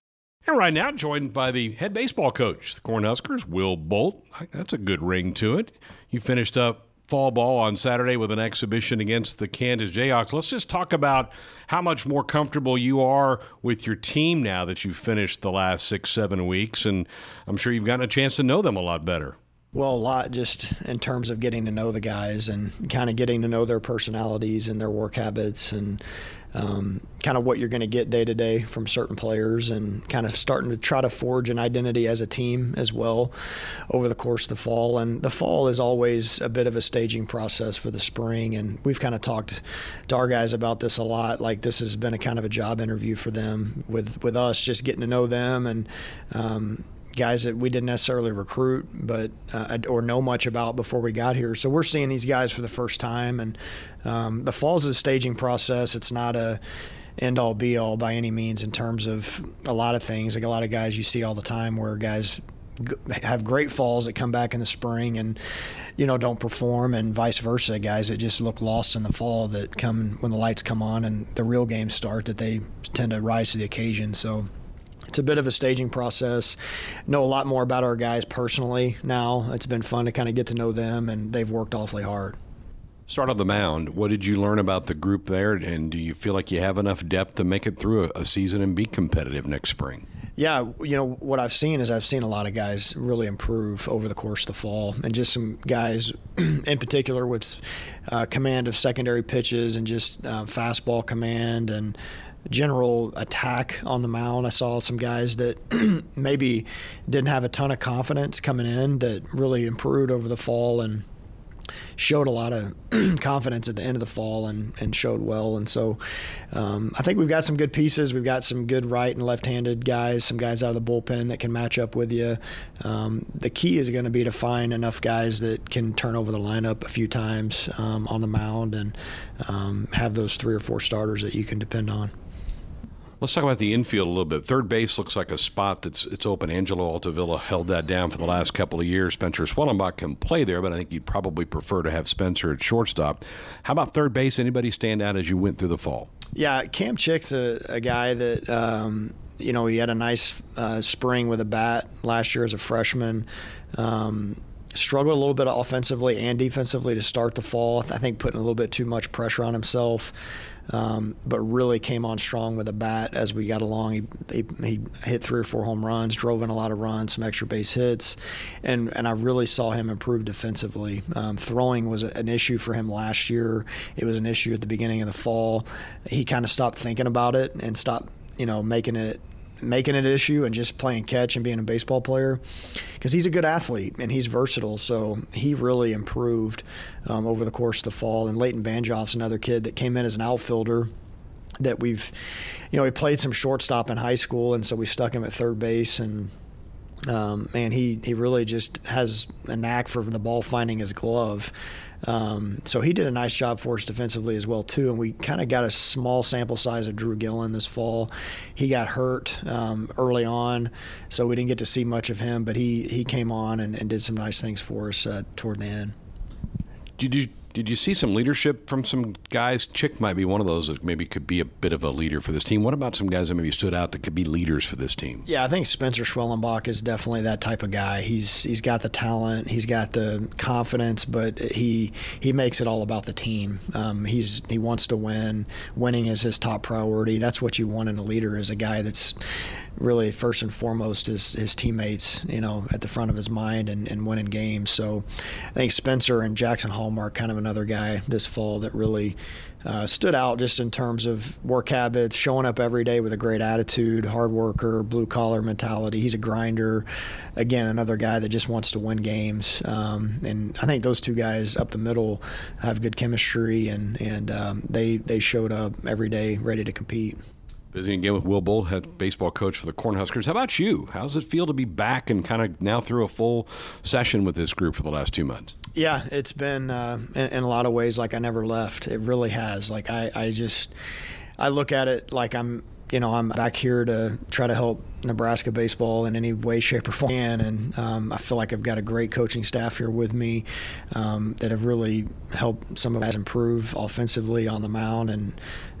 S3: And right now, joined by the head baseball coach, the Cornhuskers, Will Bolt. That's a good ring to it. You finished up fall ball on Saturday with an exhibition against the Kansas Jayhawks. Let's just talk about how much more comfortable you are with your team now that you've finished the last six, seven weeks. And I'm sure you've gotten a chance to know them a lot better.
S10: Well, a lot just in terms of getting to know the guys and kind of getting to know their personalities and their work habits and um, kind of what you're going to get day to day from certain players and kind of starting to try to forge an identity as a team as well over the course of the fall. And the fall is always a bit of a staging process for the spring. And we've kind of talked to our guys about this a lot. Like this has been a kind of a job interview for them with, with us, just getting to know them and, um, guys that we didn't necessarily recruit, but uh, or know much about before we got here. So we're seeing these guys for the first time, and um, the fall's is a staging process. It's not a end all be all by any means in terms of a lot of things. Like a lot of guys you see all the time where guys have great falls that come back in the spring and you know don't perform and vice versa guys that just look lost in the fall that come when the lights come on and the real games start that they tend to rise to the occasion so it's a bit of a staging process. Know a lot more about our guys personally now. It's been fun to kind of get to know them, and they've worked awfully hard.
S3: Start on the mound. What did you learn about the group there, and do you feel like you have enough depth to make it through a, season and be competitive next spring?
S10: Yeah, you know what I've seen is I've seen a lot of guys really improve over the course of the fall, and just some guys in particular with uh, command of secondary pitches and just uh, fastball command and general attack on the mound. I saw some guys that maybe didn't have a ton of confidence coming in that really improved over the fall and showed a lot of confidence at the end of the fall and, and showed well. And so um, I think we've got some good pieces. We've got some good right and left handed guys, some guys out of the bullpen that can match up with you. Um, the key is going to be to find enough guys that can turn over the lineup a few times um, on the mound and um, have those three or four starters that you can depend on.
S3: Let's talk about the infield a little bit. Third base looks like a spot that's it's open. Angelo Altavilla held that down for the last couple of years. Spencer Schwellenbach can play there, but I think you'd probably prefer to have Spencer at shortstop. How about third base? Anybody stand out as you went through the fall?
S10: Yeah, Cam Chick's a, a guy that um, you know he had a nice uh, spring with a bat last year as a freshman. Um, struggled a little bit offensively and defensively to start the fall. I think putting a little bit too much pressure on himself um, but really came on strong with a bat as we got along. He, he, he, hit three or four home runs, drove in a lot of runs, some extra base hits, and and I really saw him improve defensively. Um, throwing was an issue for him last year. It was an issue at the beginning of the fall. He kind of stopped thinking about it and stopped you know making it making it an issue and just playing catch and being a baseball player because he's a good athlete and he's versatile. So he really improved um, over the course of the fall. And Leighton Banjoff's another kid that came in as an outfielder that we've, you know, he played some shortstop in high school, and so we stuck him at third base and. Um, man, he, he really just has a knack for the ball finding his glove. Um, so he did a nice job for us defensively as well too. And we kind of got a small sample size of Drew Gillen this fall. He got hurt um, early on, so we didn't get to see much of him. But he he came on and, and did some nice things for us uh, toward the end.
S3: Did you did you see some leadership from some guys? Chick might be one of those that maybe could be a bit of a leader for this team. What about some guys that maybe stood out that could be leaders for this team?
S10: Yeah, I think Spencer Schwellenbach is definitely that type of guy. He's he's got the talent, he's got the confidence, but he he makes it all about the team. Um, he's he wants to win. Winning is his top priority. That's what you want in a leader is a guy that's really first and foremost his, his teammates, you know, at the front of his mind and, and winning games. So I think Spencer and Jaxon Hallmark kind of another guy this fall that really uh, stood out just in terms of work habits, showing up every day with a great attitude, hard worker, blue collar mentality. He's a grinder. Again, another guy that just wants to win games. Um, and I think those two guys up the middle have good chemistry, and and um, they they showed up every day ready to compete.
S3: Visiting again with Will Bolt, head baseball coach for the Cornhuskers. How about you? How does it feel to be back and kind of now through a full session with this group for the last two months?
S10: Yeah, it's been uh, in, in, a lot of ways like I never left. It really has. Like I, I just, I look at it like I'm you know, I'm back here to try to help Nebraska baseball in any way, shape, or form. And um, I feel like I've got a great coaching staff here with me um, that have really helped some of us improve offensively on the mound. And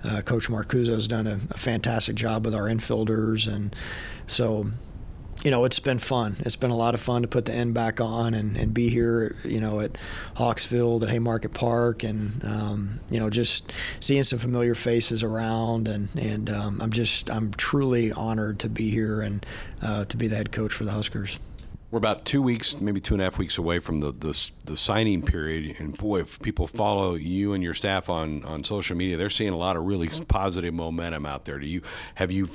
S10: uh, Coach Marcuzzo has done a, a fantastic job with our infielders. And so you know, it's been fun. It's been a lot of fun to put the end back on and, and be here, you know, at Hawks Field, at Haymarket Park, and um, you know, just seeing some familiar faces around, and and um, I'm just I'm truly honored to be here and uh, to be the head coach for the Huskers.
S3: We're about two weeks, maybe two and a half weeks away from the, the, the signing period, and boy, if people follow you and your staff on, on social media, they're seeing a lot of really positive momentum out there. Do you have you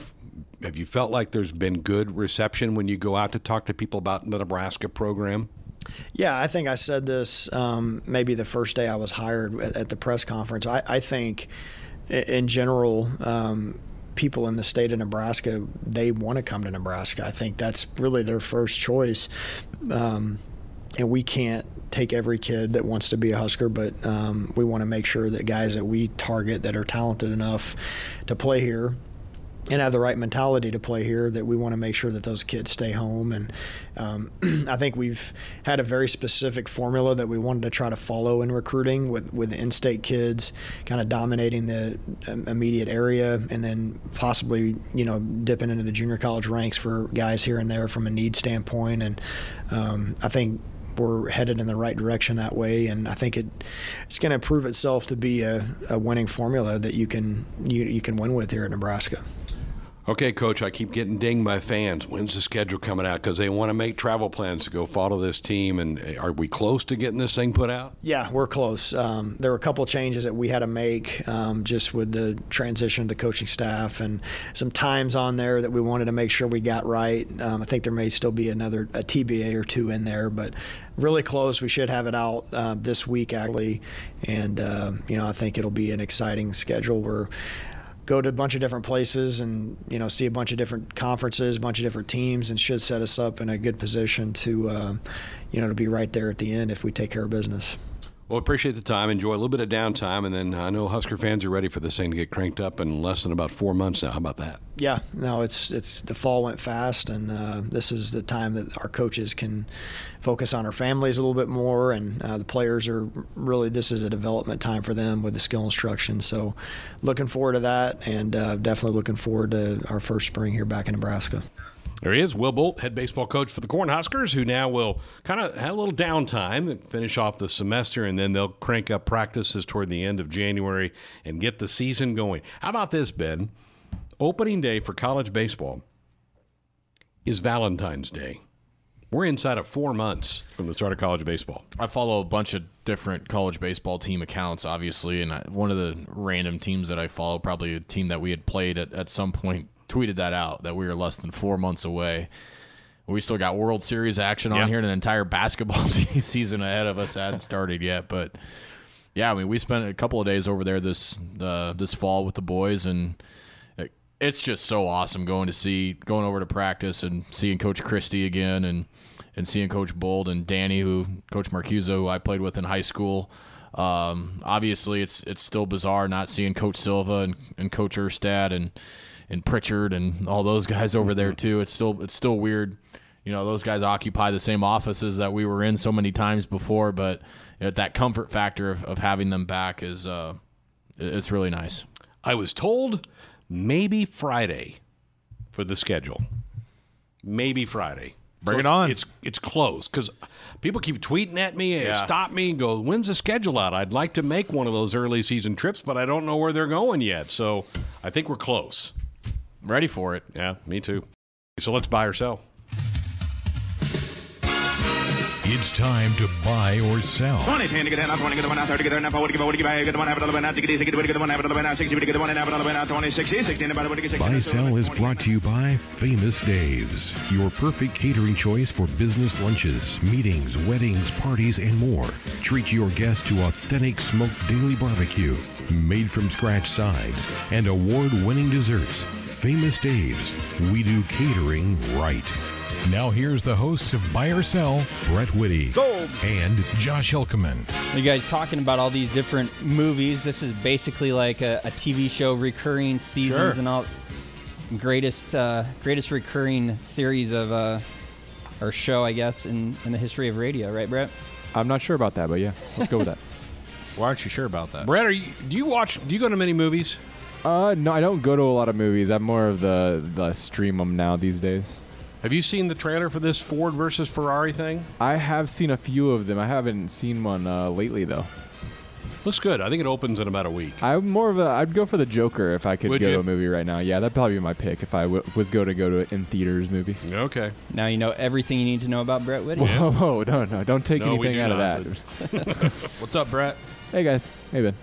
S3: have you felt like there's been good reception when you go out to talk to people about the Nebraska program?
S10: Yeah, I think I said this um, maybe the first day I was hired at, the press conference. I, I think, in general, um, people in the state of Nebraska they want to come to Nebraska. I think that's really their first choice, um, and we can't take every kid that wants to be a Husker, but um, we want to make sure that guys that we target that are talented enough to play here and have the right mentality to play here that we want to make sure that those kids stay home. And um, I think we've had a very specific formula that we wanted to try to follow in recruiting with with in-state kids kind of dominating the um, immediate area and then possibly you know dipping into the junior college ranks for guys here and there from a need standpoint. And um, I think we're headed in the right direction that way, and I think it it's going to prove itself to be a, a winning formula that you can you, you can win with here at Nebraska.
S3: Okay, Coach, I keep getting dinged by fans. When's the schedule coming out? Because they want to make travel plans to go follow this team. And uh, are we close to getting this thing put out?
S10: Yeah, we're close. Um, there were a couple changes that we had to make um, just with the transition of the coaching staff and some times on there that we wanted to make sure we got right. Um, I think there may still be another a TBA or two in there, but really close. We should have it out uh, this week, actually. And, uh, you know, I think it'll be an exciting schedule. We're go to a bunch of different places and you know see a bunch of different conferences, a bunch of different teams, and should set us up in a good position to uh, you know to be right there at the end if we take care of business.
S3: Well, appreciate the time. Enjoy a little bit of downtime, and then I know Husker fans are ready for this thing to get cranked up in less than about four months now. How about that?
S10: Yeah, no, it's it's the fall went fast, and uh, this is the time that our coaches can focus on our families a little bit more, and uh, the players are really this is a development time for them with the skill instruction. So, looking forward to that, and uh, definitely looking forward to our first spring here back in Nebraska.
S3: There he is, Will Bolt, head baseball coach for the Cornhuskers, who now will kind of have a little downtime finish off the semester, and then they'll crank up practices toward the end of January and get the season going. How about this, Ben? Opening day for college baseball is Valentine's Day. We're inside of four months from the start of college baseball.
S4: I follow a bunch of different college baseball team accounts, obviously, and I, one of the random teams that I follow, probably a team that we had played at, at some point tweeted that out that we were less than four months away. We still got World Series action on here, and an entire basketball season ahead of us hadn't started yet. But yeah, I mean, we spent a couple of days over there this uh, this fall with the boys, and it's just so awesome going to see going over to practice and seeing Coach Christy again, and and seeing Coach Bolt and Danny, who Coach Marcuzzo, who I played with in high school. Um, obviously, it's it's still bizarre not seeing Coach Silva and, and Coach Erstad and and Pritchard and all those guys over there too. It's still it's still weird. You know, those guys occupy the same offices that we were in so many times before, but you know, that comfort factor of, of having them back is uh, it's really nice.
S3: I was told maybe Friday for the schedule. Maybe Friday.
S4: Bring so it on.
S3: It's it's close because people keep tweeting at me and yeah. stop me and go, "When's the schedule out?" I'd like to make one of those early season trips, but I don't know where they're going yet. So I think we're close.
S4: Ready for it.
S3: Yeah, me too. So let's buy or sell.
S1: It's time to buy or sell. Buy, sell is brought to you by Famous Dave's, your perfect catering choice for business lunches, meetings, weddings, parties, and more. Treat your guests to authentic smoked daily barbecue, made from scratch sides, and award winning desserts. Famous Dave's, we do catering right. Now here's the hosts of Buy or Sell, Brett Whitty Sold. and Josh Hilkeman.
S11: You guys talking about all these different movies. This is basically like a, a TV show, recurring seasons sure. and all. Greatest, uh, greatest recurring series of uh, or show, I guess, in, in the history of radio, right, Brett?
S12: I'm not sure about that, but yeah, let's go with that.
S4: Why aren't you sure about that,
S3: Brett? Are you? Do you watch? Do you go to many movies?
S12: Uh, no, I don't go to a lot of movies. I'm more of the the stream them now these days.
S3: Have you seen the trailer for this Ford versus Ferrari thing?
S12: I have seen a few of them. I haven't seen one uh, lately though.
S3: Looks good. I think it opens in about a week.
S12: I'm more of a. I'd go for the Joker if I could Would go you? to a movie right now. Yeah, that'd probably be my pick if I w- was going to go to in theaters movie.
S3: Okay.
S11: Now you know everything you need to know about Brett Whitty.
S12: Whoa, whoa, no, no, don't take no, anything out not.
S3: of that. What's up, Brett?
S12: Hey guys. Hey Ben.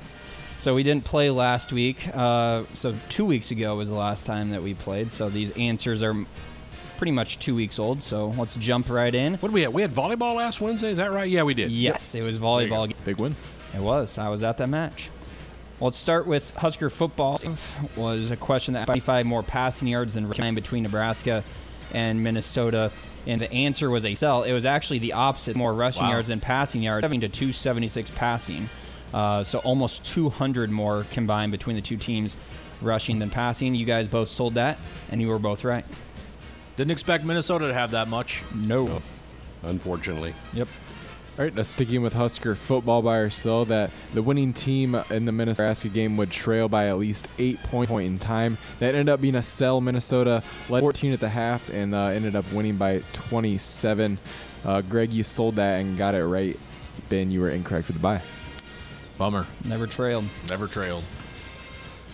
S11: So we didn't play last week. Uh, so two weeks ago was the last time that we played. So these answers are pretty much two weeks old. So let's jump right in.
S3: What did we have? We had volleyball last Wednesday. Is that right? Yeah, we did.
S11: Yes, yep. it was volleyball.
S12: Big win.
S11: It was. I was at that match. Well, let's start with Husker football. Was a question that 55 more passing yards than between Nebraska and Minnesota. And the answer was a sell. It was actually the opposite, more rushing wow. yards than passing yards, having to 276 passing Uh, so almost 200 more combined between the two teams rushing than passing. You guys both sold that, and you were both right.
S4: Didn't expect Minnesota to have that much.
S11: No.
S3: Unfortunately.
S11: Yep.
S12: All right, now sticking with Husker football by ourselves, that the winning team in the Minnesota game would trail by at least eight point, point in time. That ended up being a sell. Minnesota led 14 at the half and uh, ended up winning by 27. Uh, Greg, you sold that and got it right. Ben, you were incorrect with the buy.
S4: Bummer.
S11: Never trailed.
S4: Never trailed.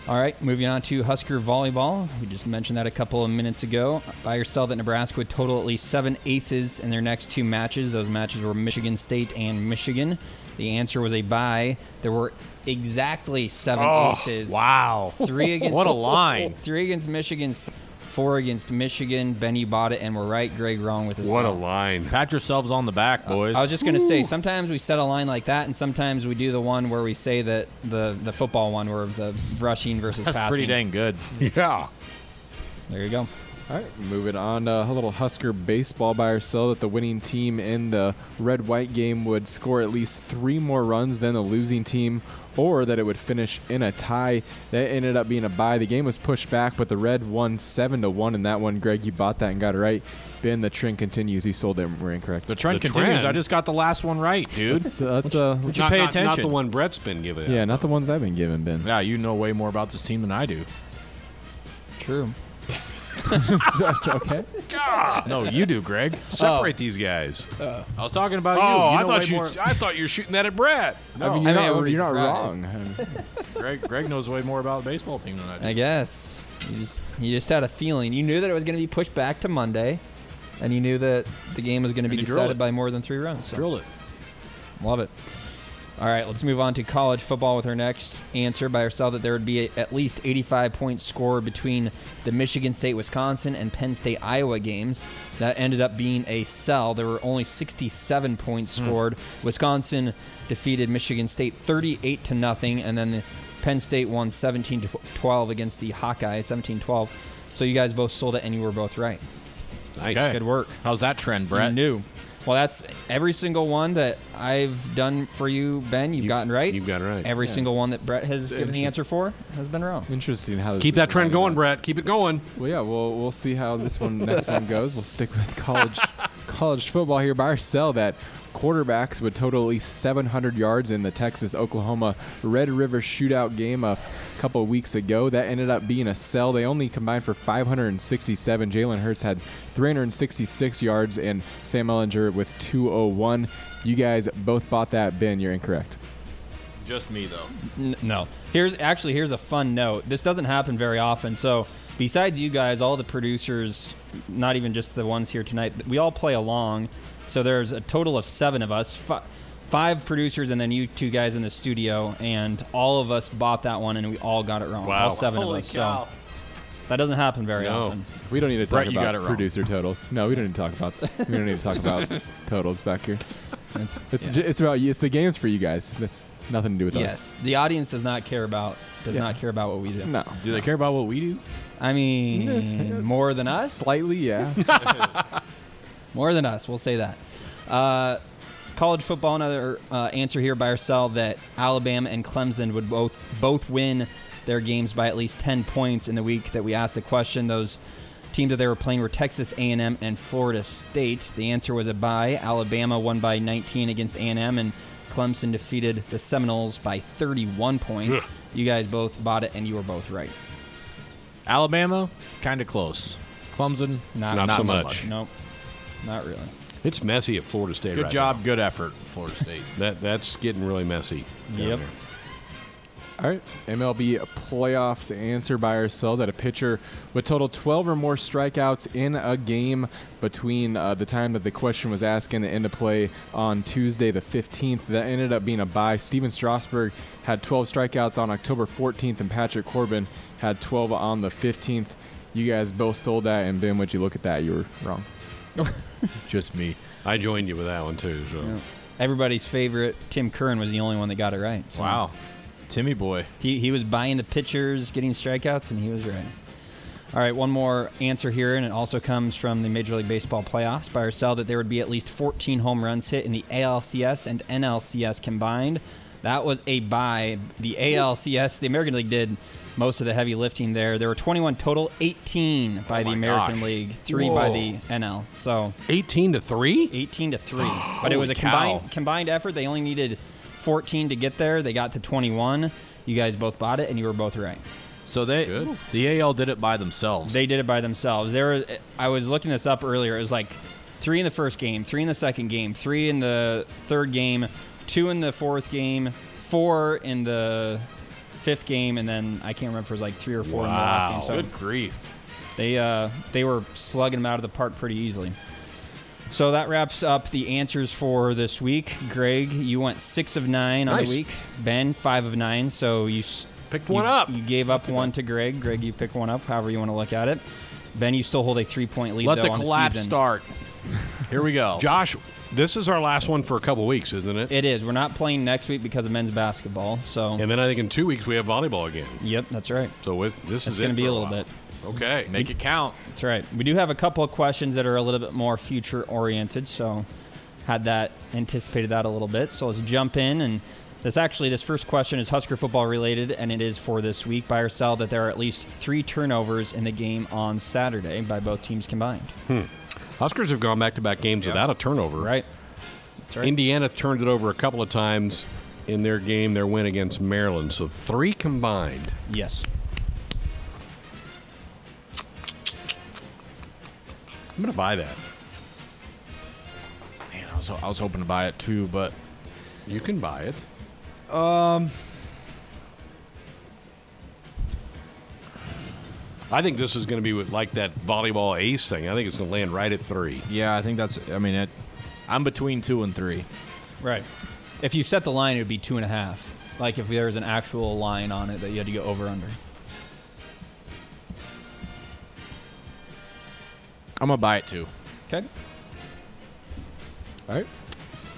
S11: All right, moving on to Husker volleyball. We just mentioned that a couple of minutes ago. Buy yourself that Nebraska would total at least seven aces in their next two matches. Those matches were Michigan State and Michigan. The answer was a buy. There were exactly seven
S4: Oh,
S11: aces.
S4: wow.
S11: Three against
S4: What a line.
S11: Three against Michigan, four against Michigan. Benny bought it and we're right. Greg wrong with his
S3: What a line.
S4: Pat yourselves on the back, boys.
S11: I was just gonna say sometimes we set a line like that, and sometimes we do the one where we say that the the football one where the rushing versus
S4: That's
S11: passing.
S4: pretty dang good.
S3: Yeah.
S11: There you go.
S12: All right, moving on to a little Husker baseball by ourselves. That the winning team in the red white game would score at least three more runs than the losing team, or that it would finish in a tie. That ended up being a bye. The game was pushed back, but the red won seven to one in that one. Greg, you bought that and got it right. Ben, the trend continues. You sold it. and We're incorrect.
S4: The trend
S3: The
S4: continues.
S3: trend.
S4: I just got the last one right, dude.
S12: That's, uh, that's uh,
S4: Would you
S3: Not,
S4: pay
S3: not-
S4: attention?
S3: not the one Brett's been giving.
S12: yeah,
S3: out.
S12: not the ones I've been given, Ben.
S4: Yeah, you know way more about this team than I do.
S11: True.
S12: okay.
S4: No, you do, Greg.
S3: Separate oh. these guys.
S4: Uh, I was talking about
S3: oh,
S4: you. you
S3: I
S4: know
S3: thought you.
S4: more-
S3: I thought you were shooting that at Brett.
S12: I mean, you're,
S11: mean, I
S12: not,
S11: wouldn't be
S12: you're not
S11: surprised.
S12: wrong.
S4: Greg, Greg knows way more about the baseball team than I do.
S11: I guess you just you just had a feeling. You knew that it was going to be pushed back to Monday, and you knew that the game was going to be
S4: you drilled
S11: decided
S4: it.
S11: by more than three runs. So.
S4: Drill it.
S11: Love it. All right, let's move on to college football with our next answer by ourselves that there would be a, at least 85 points scored between the Michigan State, Wisconsin, and Penn State, Iowa games. That ended up being a sell. There were only 67 points hmm. scored. Wisconsin defeated Michigan State 38 to nothing, and then the Penn State won 17 to 12 against the Hawkeyes, 17-12. So you guys both sold it, and you were both right.
S3: Nice.
S4: Okay.
S11: Good work.
S4: How's that trend, Brett?
S11: You knew. Well, that's every single one that I've done for you, Ben. You've gotten right.
S3: You've got it right.
S11: Every single one that Brett has given the answer for has been wrong.
S12: Interesting how this
S3: Keep
S12: is
S3: that trend going,
S12: up.
S3: Brett. Keep it going.
S12: Well, yeah, we'll we'll see how this one next one goes. We'll stick with college college football here. Buy or sell that quarterbacks would total at least 700 yards in the Texas Oklahoma Red River Shootout game a couple of weeks ago. That ended up being a sell. They only combined for 567. Jalen Hurts had 366 yards, and Sam Ehlinger with 201. You guys both bought that. Ben, you're incorrect.
S4: Just me though.
S11: N- no. Here's actually here's a fun note. This doesn't happen very often. So besides you guys, all the producers, not even just the ones here tonight, we all play along. So there's a total of seven of us. Fi- Five producers and then you two guys in the studio, and all of us bought that one, and we all got it wrong.
S3: Wow.
S11: All seven
S4: Holy
S11: of us.
S4: cow.
S11: So that doesn't happen very
S3: No.
S11: often.
S12: We don't need to talk
S4: Brett,
S12: about
S4: it
S12: producer totals. No, we don't need to talk about. we don't need to talk about totals back here.
S11: It's,
S12: It's
S11: yeah.
S12: it's about you. It's the games for you guys. That's nothing to do with us.
S11: yes. The audience does not care about does
S12: Yeah.
S11: not care about what we do.
S12: No.
S4: Do they care about what we do?
S11: I mean, more than us.
S12: Slightly, yeah.
S11: More than us, we'll say that. Uh, college football, another uh, answer here by ourselves that Alabama and Clemson would both both win their games by at least 10 points in the week that we asked the question. Those teams that they were playing were Texas A&M and Florida State. The answer was a bye. Alabama won by 19 against A&M, and Clemson defeated the Seminoles by 31 points.
S3: Ugh.
S11: You guys both bought it, and you were both right.
S4: Alabama, kind of close. Clemson,
S11: Not,
S3: Not so much.
S11: Nope, not really.
S3: It's messy at Florida State.
S4: Good
S3: right
S4: job,
S3: now.
S4: good effort, Florida State.
S3: That that's getting really messy.
S11: Yep.
S3: there.
S12: All right. MLB playoffs answer by ourselves that a pitcher would total 12 or more strikeouts in a game between uh, the time that the question was asked and the end of play on Tuesday the 15th. That ended up being a bye. Stephen Strasburg had 12 strikeouts on October 14th, and Patrick Corbin had 12 on the 15th. You guys both sold that, and Ben, would you look at that? You were wrong.
S4: Just me.
S3: I joined you with that one too. So
S11: Yeah. Everybody's favorite Tim Curran was the only one that got it right. so-
S4: Wow. Timmy boy.
S11: He, he was buying the pitchers, getting strikeouts, and he was right. All right, one more answer here, and it also comes from the Major League Baseball playoffs. By or sell that there would be at least 14 home runs hit in the ALCS and NLCS combined. That was a buy. The ALCS, the American League, did most of the heavy lifting there. There were 21 total, 18 by oh
S3: the
S11: American
S3: gosh.
S11: League, three by the NL. So
S3: 18 to 3?
S11: 18 to 3. but it was a
S3: Holy cow.
S11: combined combined effort. They only needed 14 to get there. They got to 21. You guys both bought it, and you were both right.
S4: So they the AL did it by themselves.
S11: They did it by themselves. There, were, I was looking this up earlier. It was like three in the first game, three in the second game, three in the third game, two in the fourth game, four in the fifth game, and then I can't remember if it was like three or four in the last game.
S4: Wow.
S11: So
S4: Good grief.
S11: they uh, they were slugging them out of the park pretty easily. So that wraps up the answers for this week. Greg, you went six of nine on the week. Ben, five of nine. So you s-
S3: Picked
S11: you-
S3: one up.
S11: You gave up one to Greg. Greg, you pick one up. However you want to look at it. Ben, you still hold a three-point lead.
S4: Let
S11: though,
S4: the
S11: on
S4: collapse
S11: season.
S4: start. Here we go.
S3: Josh, this is our last one for a couple weeks, isn't it?
S11: It is. We're not playing next week because of men's basketball. So.
S3: And then I think in two weeks we have volleyball again.
S11: Yep, that's right.
S3: So with, this
S11: It's
S3: is
S11: going to be a little
S3: while.
S11: bit.
S3: Okay.
S4: Make it count.
S11: That's right. We do have a couple of questions that are a little bit more future oriented, so had that anticipated that a little bit. So let's jump in and this actually this first question is Husker football related and it is for this week. Buy or sell that there are at least three turnovers in the game on Saturday by both teams combined.
S3: Hmm. Huskers have gone back to back games without a turnover.
S11: Right. That's right.
S3: Indiana turned it over a couple of times in their game, their win against Maryland. So three combined.
S11: Yes.
S3: I'm going to buy that.
S4: Man, I was I was hoping to buy it too, but
S3: You can buy it.
S4: um,
S3: I think this is going to be with like that volleyball ace thing. I think it's going to land right at three.
S4: yeah, I think that's. I mean, it, I'm between two and three.
S11: Right. If you set the line it would be two and a half. Like if there was an actual line on it that you had to go over under.
S4: I'm gonna buy it too.
S11: Okay.
S12: All right.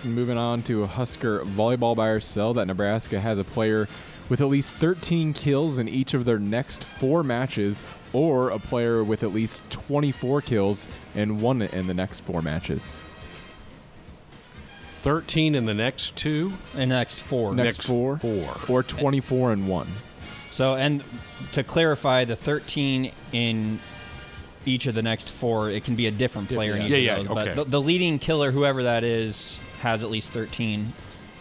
S12: Moving on to a Husker volleyball buy or sell that Nebraska has a player with at least 13 kills in each of their next four matches, or a player with at least 24 kills and one in the next four matches.
S3: 13 in the next two.
S11: And next four.
S12: Next, four,
S3: four.
S12: or 24 and one.
S11: So, and to clarify, the 13 in each of the next four, it can be a different player in each
S3: Yeah,
S11: of
S3: yeah,
S11: those.
S3: okay.
S11: But the, the leading killer, whoever that is, has at least 13.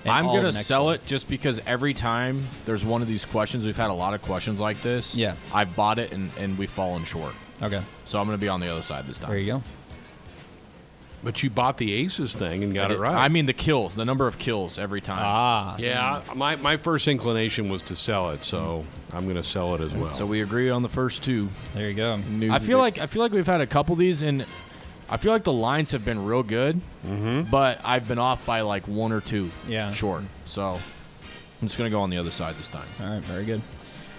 S11: In
S4: I'm gonna sell
S11: four.
S4: it just because every time there's one of these questions, we've had a lot of questions like this.
S11: Yeah.
S4: I bought it and, and we've fallen short.
S11: Okay.
S4: So I'm gonna be on the other side this time.
S11: There you go.
S3: But you bought the aces thing and got it right.
S4: I mean the kills, the number of kills every time.
S11: Ah.
S3: yeah, my, my first inclination was to sell it, so I'm going to sell it as well.
S4: So we agree on the first two.
S11: There you go.
S12: News
S4: I feel like I feel like we've had a couple of these, and I feel like the lines have been real good,
S3: Mm-hmm.
S4: but I've been off by like one or two.
S11: Yeah.
S4: short. So I'm just gonna go on the other side this time.
S11: All right, very good.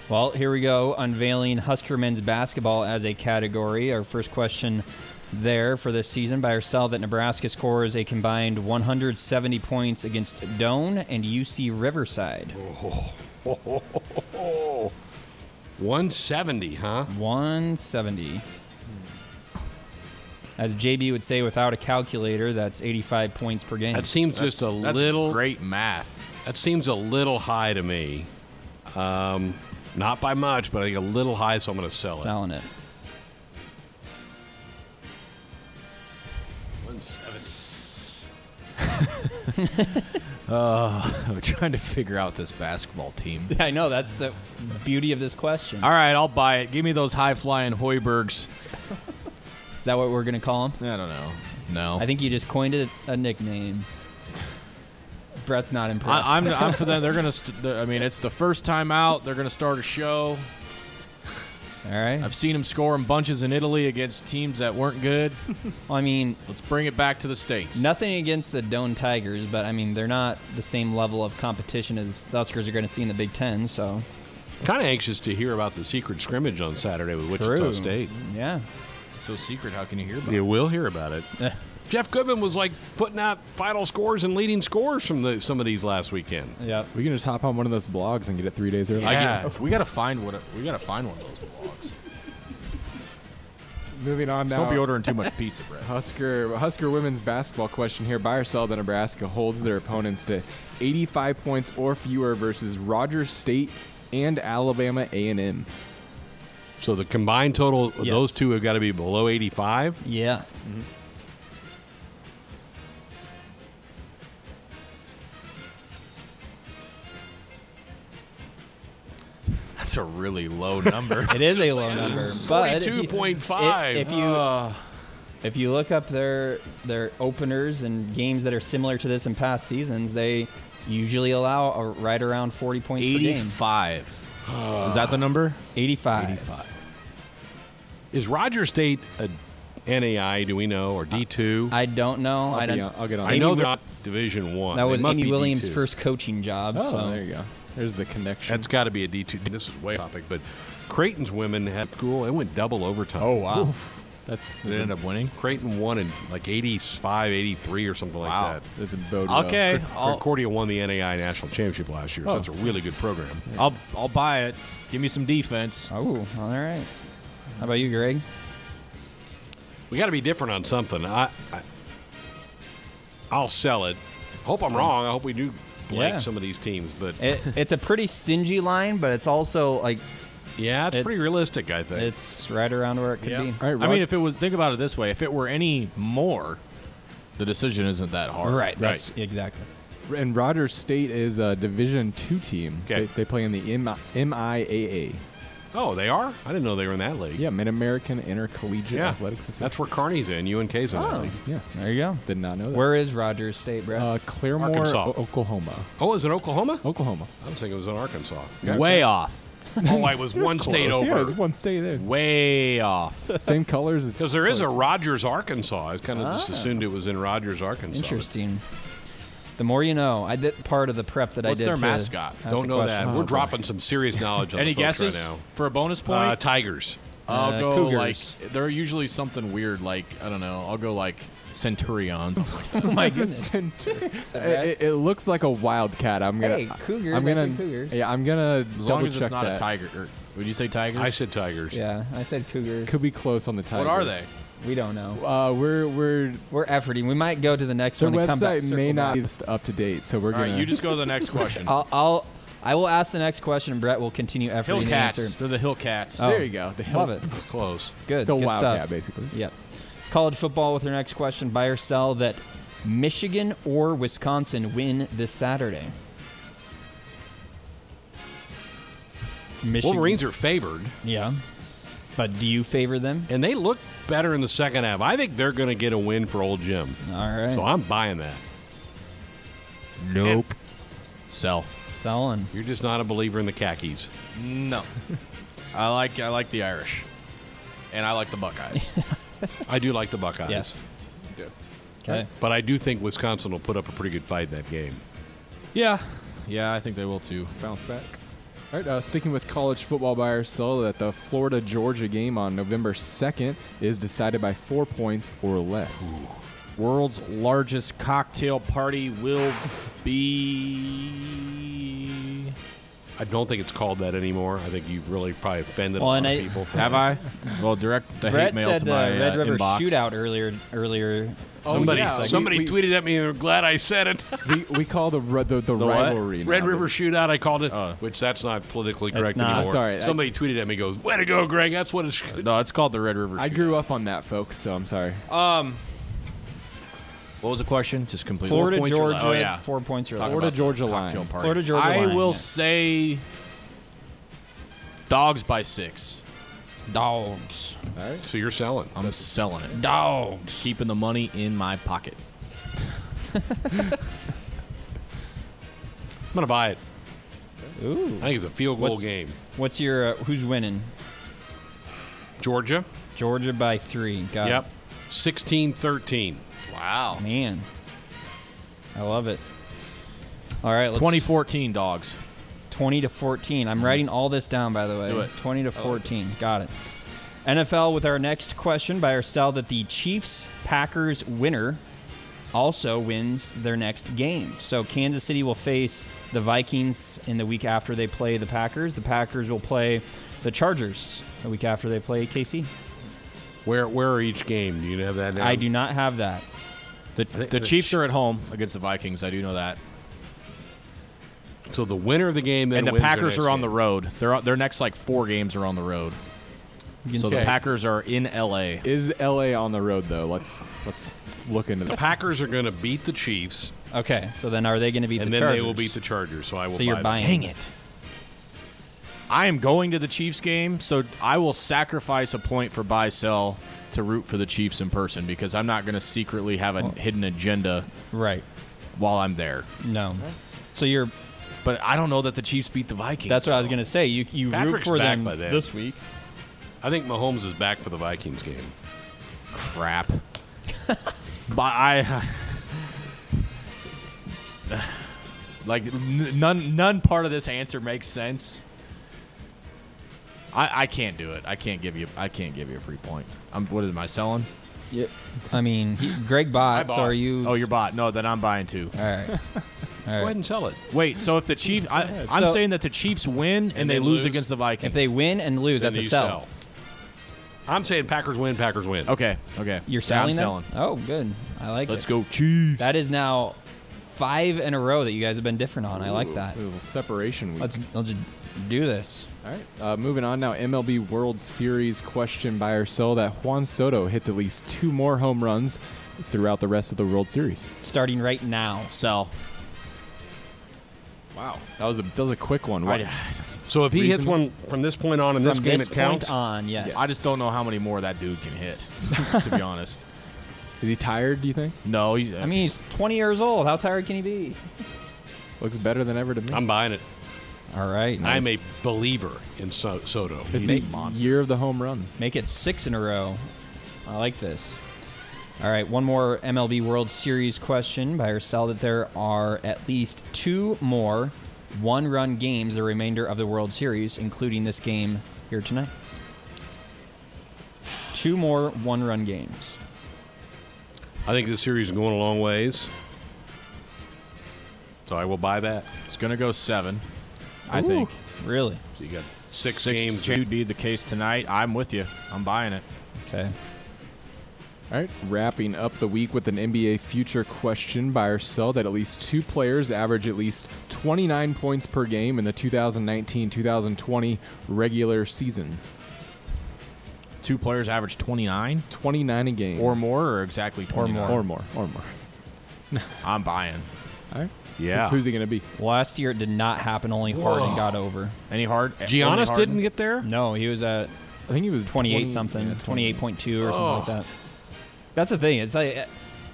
S11: Well, here we go. Unveiling Husker men's basketball as a category. Our first question there for this season by or sell that Nebraska scores a combined 170 points against Doane and UC Riverside.
S3: Oh, 170, huh?
S11: 170. As JB would say, without a calculator, that's 85 points per game.
S3: That seems just a
S4: That's
S3: little.
S4: great math.
S3: That seems a little high to me. Um, not by much, but I think a little high, so I'm going to sell it.
S11: Selling it.
S3: 170.
S4: Uh, I'm trying to figure out this basketball team.
S11: I know that's the beauty of this question.
S4: All right, I'll buy it. Give me those high flying Hoibergs.
S11: Is that what we're gonna call him?
S4: I don't know. No,
S11: I think you just coined it a nickname. Brett's not impressed.
S4: I, I'm, I'm for them. They're gonna. St- I mean, it's the first time out. They're gonna start a show.
S11: All right.
S4: I've seen them score in bunches in Italy against teams that weren't good.
S11: Well, I mean,
S4: Let's bring it back to the states.
S11: nothing against the Doane Tigers, but I mean they're not the same level of competition as the Huskers are going to see in the Big Ten. So
S3: Kind of anxious to hear about the secret scrimmage on Saturday with Wichita
S11: True.
S3: State.
S11: Yeah.
S4: It's so secret. How can you hear about it?
S3: You will hear about it.
S11: Eh.
S3: Jeff Goodman was like putting out final scores and leading scores from the, some of these last weekend.
S11: Yeah,
S12: We can just hop on one of those blogs and get it three days early.
S4: Yeah, we gotta find what. We gotta find one of those blogs.
S12: Moving on
S4: Just
S12: now.
S4: don't be ordering too much pizza, Brett.
S12: Husker Husker women's basketball question here. Buy or sell that Nebraska holds their opponents to 85 points or fewer versus Rogers State and Alabama A&M.
S3: So the combined total of
S11: Yes.
S3: those two have got to be below 85.
S11: Yeah. Mm-hmm.
S4: That's a really low number.
S11: It is a low number, but if you-
S3: 42.5.
S11: If, if you ah. if you look up their their openers and games that are similar to this in past seasons, they usually allow a, right around 40 points per game.
S4: 85. Ah. Is that the number?
S11: 85.
S4: 85.
S3: Is Roger State a NAI? Do we know or D two?
S11: I don't know. I
S12: I'll, be
S11: don't.
S12: on- I'll get on
S3: I know they're not Division One.
S11: that was
S3: must
S11: Amy Williams'
S3: D2.
S11: first coaching job.
S12: Oh,
S11: so
S12: there you go. There's the connection.
S3: That's got to be a D two. This is way topic, but Creighton's women had school. It went double overtime.
S11: oh wow.
S12: that
S4: They ended up winning.
S3: Creighton won in like 85, 83 or something
S4: Wow.
S3: like that.
S12: doesn't bode.
S4: Okay, I'll,
S3: Concordia won the NAI national championship last year, so
S12: Oh.
S3: it's a really good program.
S4: I'll I'll buy it. Give me some defense.
S11: Oh, all right. How about you, Greg?
S3: We got to be different on something. I, I I'll sell it. Hope I'm wrong. I hope we do blank
S11: Yeah.
S3: some of these teams, but
S11: It, it's a pretty stingy line, but it's also like
S3: yeah, it's
S11: it-
S3: pretty realistic. I think.
S11: it's right around where it could
S4: Yeah.
S11: be.
S12: All right,
S4: I mean, if it was, think about it this way: if it were any more, the decision isn't that hard.
S11: Right. That's exactly.
S12: and Rogers State is a Division two team.
S3: Okay.
S12: They, they play in the M- MIAA.
S3: Oh, they are. I didn't know they were in that league.
S12: Yeah, Mid American Intercollegiate
S3: Yeah.
S12: Athletic Association.
S3: That's where Kearney's in. UNK's in that
S11: Oh,
S3: league.
S12: yeah.
S11: there you go.
S12: Did not know that.
S11: Where is Rogers State, bro?
S12: Uh, Claremore,
S3: Arkansas.
S12: O- Oklahoma.
S3: Oh, is it Oklahoma?
S12: Oklahoma.
S3: I was thinking it was in Arkansas.
S4: Way off.
S3: Oh, I was one state
S12: Close. Yeah,
S3: over.
S12: it's one state there.
S4: Way off.
S12: Same colors.
S3: Because there is a Rogers, Arkansas. I kind of just
S11: Ah.
S3: assumed it was in Rogers, Arkansas.
S11: Interesting. The more you know. I did part of the prep that
S4: What's
S11: I did.
S4: What's
S11: their
S4: mascot?
S11: ask
S3: Don't
S11: the
S3: know
S11: question.
S3: that. We're dropping some serious knowledge on
S4: Any
S3: the folks
S4: guesses
S3: right now.
S4: for a bonus point?
S3: Uh, Tigers.
S4: I'll
S11: Uh,
S4: go
S11: Cougars.
S4: like they're usually something weird. Like I don't know. I'll go like Centurions.
S11: Oh my goodness.
S12: it, it- it looks like a wildcat. I'm gonna.
S11: Hey, Cougars,
S12: I'm gonna.
S11: said Cougars.
S12: Yeah, I'm gonna.
S4: as long
S12: double
S4: as
S12: check
S4: it's not
S12: that.
S4: a tiger. Or, would you say tigers?
S3: I said Tigers.
S11: Yeah, I said Cougars.
S12: Could be close on the Tigers.
S4: what are they?
S11: We don't know.
S12: Uh, we're we're
S11: We're efforting. We might go to the next
S12: their
S11: one and come back.
S12: website may not
S11: back.
S12: be up to date, so we're
S4: All
S12: gonna.
S4: right, you just go to the next question.
S11: I'll, I'll I will ask the next question. and Brett will continue efforting to
S4: Hillcats.
S11: answer.
S4: They're the Hillcats.
S11: Oh.
S12: there you go. The
S11: Love it.
S3: Close.
S11: Good.
S12: So
S11: good
S12: wildcat
S11: stuff.
S12: basically.
S11: Yep. College football with our next question. Buy or sell that Michigan or Wisconsin win this Saturday. Michigan.
S3: Wolverines are favored,
S11: Yeah. But do you favor them?
S3: and they look better in the second half. I think they're going to get a win for Old Jim.
S11: All right.
S3: So I'm buying that.
S4: Nope. Sell.
S11: selling.
S3: You're just not a believer in the khakis.
S4: No. I like I like the Irish, and I like the Buckeyes.
S3: I do like the Buckeyes.
S11: Yes. Okay.
S3: But I do think Wisconsin will put up a pretty good fight in that game.
S4: yeah. Yeah, I think they will too.
S12: Bounce back. All right, uh, sticking with college football by ourselves, that the Florida Georgia game on November 2nd is decided by four points or less.
S4: World's largest cocktail party will be.
S3: I don't think it's called that anymore. I think you've really probably offended
S11: Well,
S3: a
S11: and
S3: lot
S11: I-
S3: of people. for
S4: Have
S3: that.
S4: I? Well, direct the
S11: Brett
S4: hate mail
S11: said
S4: to my
S11: uh, Red
S4: uh,
S11: River
S4: inbox.
S11: shootout earlier. Earlier.
S3: Somebody,
S12: yeah,
S3: somebody
S12: we- we-
S3: tweeted at me and they're glad I said it.
S12: we, we call the ri- the, the,
S4: what?
S12: rivalry
S3: Red River Shootout, I called it,
S4: Oh.
S3: which that's not politically correct
S11: not.
S3: anymore.
S12: Sorry, I-
S3: Somebody tweeted at me, goes, "Way to go, Greg! That's what it's."
S4: No, it's called the Red River.
S12: I grew up on that, folks, so I'm sorry.
S4: Um, what was the question? Just completely.
S11: Florida,
S3: points or
S11: Georgia.
S3: less.
S4: Oh, yeah.
S11: Four points or less.
S12: Florida,
S4: about the
S12: Georgia
S4: cocktail
S12: line.
S4: party.
S11: Florida, Georgia
S4: I
S11: line,
S4: will
S11: yeah.
S4: say dogs by six.
S11: Dogs. All right.
S3: So you're selling.
S4: I'm selling it.
S11: Dogs.
S4: Keeping the money in my pocket.
S3: I'm gonna buy it.
S11: Ooh.
S3: I think it's a field goal
S11: What's-
S3: game.
S11: What's your? Uh, who's winning?
S3: Georgia.
S11: Georgia by three. Got
S3: Yep. 16-13.
S4: Wow.
S11: Man. I love it. All right. Let's,
S4: 2014 dogs.
S11: 20 to 14. I'm writing all this down, by the way.
S4: Do it.
S11: 20 to 14. Got it. NFL with our next question by our sell that the Chiefs Packers winner also wins their next game. So Kansas City will face the Vikings in the week after they play the Packers. The Packers will play the Chargers the week after they play KC.
S3: Where where are each game? Do you have that? Down?
S11: I do not have that.
S4: The, the Chiefs are at home against the Vikings. I do know that.
S3: So the winner of the game then
S4: and the
S3: wins their
S4: Packers
S3: next
S4: are on
S3: game.
S4: the road. Their their next like four games are on the road. So the Packers are in LA.
S12: Is LA on the road though? Let's let's look into
S3: The
S12: that.
S3: Packers are going to beat the Chiefs,
S11: Okay, so then are they going to beat
S3: and
S11: the
S3: then
S11: Chargers?
S3: they will beat the Chargers. So I will.
S11: So you're
S3: buy them.
S11: buying.
S4: Dang it. I am going to the Chiefs game, so I will sacrifice a point for buy sell to root for the Chiefs in person because I'm not going to secretly have a hidden agenda
S11: Right.
S4: while I'm there.
S11: No. So you're.
S4: But I don't know that the Chiefs beat the Vikings.
S11: That's what I was going to say. You you root for them
S3: by then.
S11: this week.
S3: I think Mahomes is back for the Vikings game.
S4: crap. but I uh, like n- none none part of this answer makes sense. I I can't do it. I can't give you I can't give you a free point. I'm what am I selling?
S11: Yep. I mean, he, Greg bought, So are you?
S4: Oh, you're bought. No, then I'm buying too.
S11: All right. All
S3: Go ahead and sell it.
S4: Wait, so if the Chiefs, I, I'm
S11: So-
S4: saying that the Chiefs win and,
S3: And
S4: they
S3: they
S4: lose
S3: lose?
S4: against the Vikings.
S11: If they win and lose,
S3: Then
S11: that's a
S3: you
S11: sell.
S3: I'm saying Packers win. Packers win.
S4: okay, okay,
S11: You're
S4: Yeah,
S11: selling.
S4: I'm
S11: that?
S4: selling.
S11: Oh, good. I like it.
S4: Let's
S11: it.
S4: go Chiefs.
S11: That is now five in a row that you guys have been different on. I like that.
S12: A little separation week.
S11: Let's let's just do this.
S12: All right. Uh, moving on now. MLB World Series question buy or sell that Juan Soto hits at least two more home runs throughout the rest of the World Series.
S11: Starting right now.
S4: sell.
S12: Wow. That was a that was a quick one. What?
S3: So if he hits
S12: Reason-
S3: one from this point on in this
S11: From
S3: game,
S11: this
S3: it counts.
S11: point on, yes.
S4: I just don't know how many more that dude can hit. to be honest,
S12: Is he tired? Do you think?
S4: no. He's,
S11: I mean, he's 20 years old. How tired can he be?
S12: Looks better than ever to me.
S3: I'm buying it.
S11: All right.
S3: I'm a
S11: nice.
S3: believer in so- Soto.
S12: it's
S3: He's-
S12: the a monster. year of the home run.
S11: Make it six in a row. I like this. All right, one more MLB World Series question. Buy or sell that there are at least two more one run games the remainder of the World Series, including this game here tonight. Two more one run games.
S3: I think this series is going a long ways. So I will buy that.
S4: it's gonna go seven. I think
S11: Really?
S3: So you got six,
S4: six
S3: games.
S4: should be the case tonight. I'm with you. I'm buying it.
S11: Okay.
S12: All right, wrapping up the week with an NBA future question buy or sell that at least two players average at least 29 points per game in the 2019-2020 regular season.
S4: Two players average 29
S12: 29 a game.
S4: or more, or exactly 29?
S12: Or more. Or more.
S4: I'm buying.
S12: All right.
S3: Yeah.
S12: Who's he going to be?
S11: Last year it did not happen. Only Harden got over.
S4: Any hard? only
S3: Giannis
S4: Harden?
S3: didn't get there.
S11: No, he was at
S12: I think he was
S11: 28
S12: 20
S11: something,
S12: yeah, 20.
S11: 28.2 or something like
S3: Oh.
S11: that. That's the thing. It's like uh,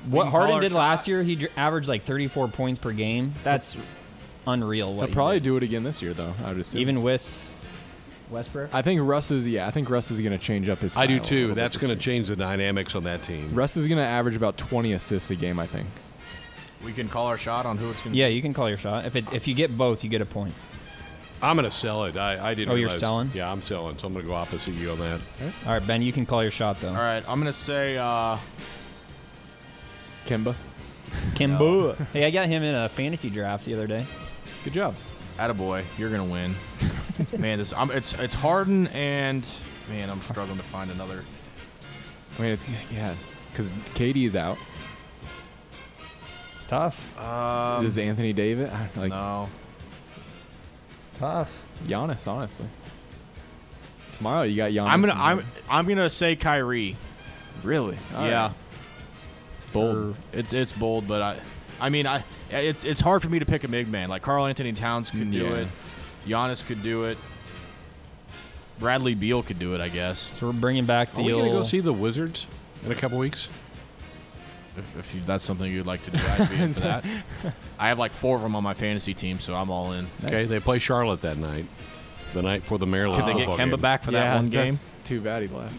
S11: what
S4: can
S11: Harden did
S4: shot.
S11: last year. He dr- averaged like 34 points per game. That's unreal. What
S12: He'll probably
S11: did.
S12: do it again this year, though. I would assume.
S11: even with Westbrook.
S12: I think Russ is. Yeah, I think Russ is going to change up his.
S3: I do too. That's going to change the dynamics on that team.
S12: Russ is going to average about 20 assists a game. I think.
S4: We can call our shot on who it's gonna. Be.
S11: Yeah, you can call your shot. If it's if you get both, you get a point.
S3: I'm going to sell it. I, I didn't.
S11: Oh, you're
S3: realize-
S11: selling?
S3: Yeah, I'm selling. So I'm going to go opposite you on that.
S11: All right, Ben, you can call your shot though.
S4: All right, I'm gonna say. uh
S12: Kemba.
S11: Kimbo. Hey, I got him in a fantasy draft the other day.
S12: Good job.
S4: Attaboy, you're gonna win. man, this I'm, it's it's Harden and man, I'm struggling to find another.
S12: I mean, it's yeah, because KD is out.
S11: It's tough.
S4: Um,
S12: Is Anthony Davis? Like
S4: no,
S11: It's tough.
S12: Giannis? Honestly, tomorrow you got Giannis.
S4: I'm gonna I'm I'm gonna say Kyrie.
S12: really All
S4: yeah,
S12: right. bold.
S4: it's it's bold, but I I mean I it's it's hard for me to pick a big man like Karl-Anthony Towns could do it, Giannis could do it, Bradley Beal could do it, I guess.
S11: So we're bringing back the
S3: Are we going to go see the Wizards in a couple weeks?
S4: If, if you, that's something you'd like to do, I'd be into that. I have like four of them on my fantasy team, so I'm all in.
S3: Okay, they play Charlotte that night. The night for the Maryland.
S4: Could they get Kemba
S3: game.
S4: back for
S12: yeah,
S4: that one game?
S12: Too bad he left.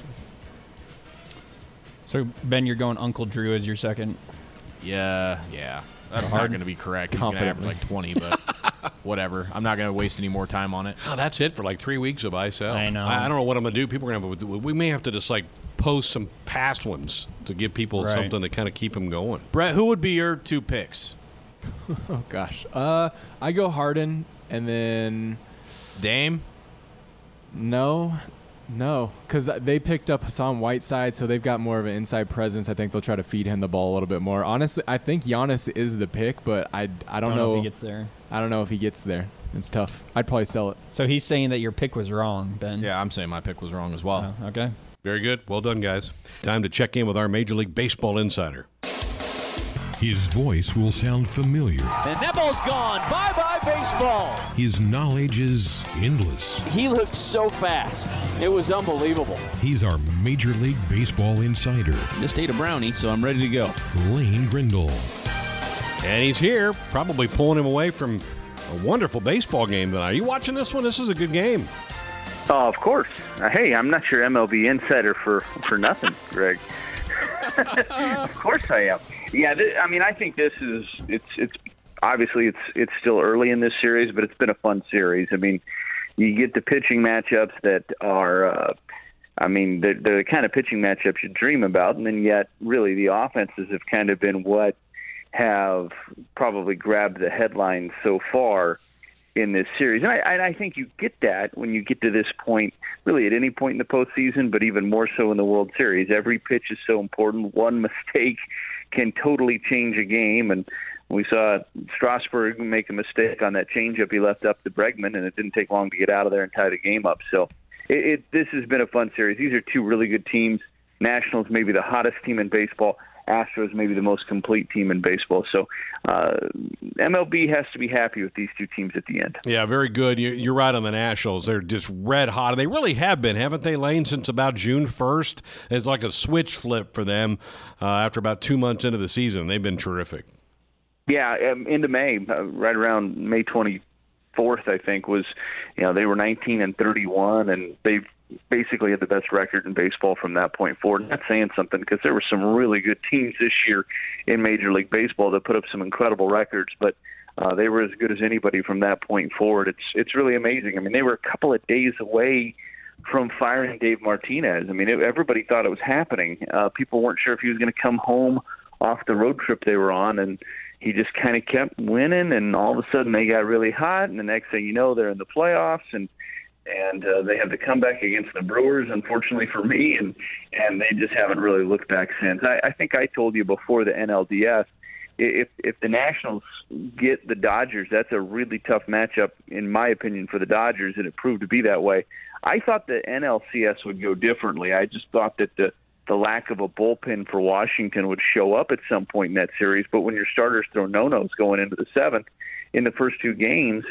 S11: so Ben, you're going Uncle Drew as your second.
S4: Yeah, yeah. That's not going to be correct. He's going to average
S12: Confidently.
S4: like 20, but whatever. I'm not going to waste any more time on it.
S3: Oh, that's it for like three weeks of I sell.
S11: I know.
S3: I, I don't know what I'm gonna do. People are gonna have. We may have to just like post some past ones to give people
S11: Right.
S3: something to kind of keep them going.
S4: Brett, who would be your two picks?
S12: Oh gosh. Uh, I go Harden, and then
S4: Dame?
S12: no, No, because they picked up Hassan Whiteside, so they've got more of an inside presence. I think they'll try to feed him the ball a little bit more. Honestly, I think Giannis is the pick, but I, I don't,
S11: Don't know
S12: know
S11: if he gets there.
S12: I don't know if he gets there. It's tough. I'd probably sell it.
S11: So he's saying that your pick was wrong, Ben.
S4: Yeah, I'm saying my pick was wrong as well.
S11: Oh, okay.
S3: Very good. Well done, guys. Time to check in with our Major League Baseball insider.
S1: His voice will sound familiar.
S13: And that ball's gone. Bye bye, baseball.
S1: His knowledge is endless.
S13: He looked so fast. It was unbelievable.
S1: He's our Major League Baseball insider,
S14: Just ate a brownie, so I'm ready to go.
S1: Lane Grindle.
S3: And he's here, probably pulling him away from a wonderful baseball game tonight. Are you watching this one? This is a good game.
S15: Oh, of course. Uh, hey, I'm not your MLB insider for for nothing, Greg. of course I am. Yeah, th- I mean, I think this is it's it's obviously it's it's still early in this series, but it's been a fun series. I mean, you get the pitching matchups that are. Uh, I mean, they're, they're the kind of pitching matchups you dream about, and then yet, really, the offenses have kind of been what have probably grabbed the headlines so far in this series. And I, and I think you get that when you get to this point, really at any point in the postseason, but even more so in the World Series. Every pitch is so important. One mistake can totally change a game. And we saw Strasburg make a mistake on that changeup he left up to Bregman, and it didn't take long to get out of there and tie the game up. So it, it this has been a fun series. These are two really good teams. Nationals maybe the hottest team in baseball. Astros maybe the most complete team in baseball. So uh, MLB has to be happy with these two teams at the end.
S3: Yeah, very good. You, you're right on the Nationals. They're just red hot. They really have been, haven't they, Lane, since about June 1st? It's like a switch flip for them uh, after about two months into the season. They've been terrific.
S15: Yeah, um, into May, uh, right around May 24th, I think was, you know, they were 19 and 31, and they've basically had the best record in baseball from that point forward. That's saying something because there were some really good teams this year in Major League Baseball that put up some incredible records, but uh, they were as good as anybody from that point forward. It's it's really amazing. I mean, they were a couple of days away from firing Dave Martinez. I mean, it, everybody thought it was happening. Uh, people weren't sure if he was going to come home off the road trip they were on, and he just kind of kept winning. And all of a sudden, they got really hot, and the next thing you know, they're in the playoffs and and uh, they had the comeback against the Brewers, unfortunately for me, and and they just haven't really looked back since. I, I think I told you before the NLDS, if if the Nationals get the Dodgers, that's a really tough matchup in my opinion for the Dodgers, and it proved to be that way. I thought the NLCS would go differently. I just thought that the the lack of a bullpen for Washington would show up at some point in that series. But when your starters throw no-nos going into the seventh in the first two games,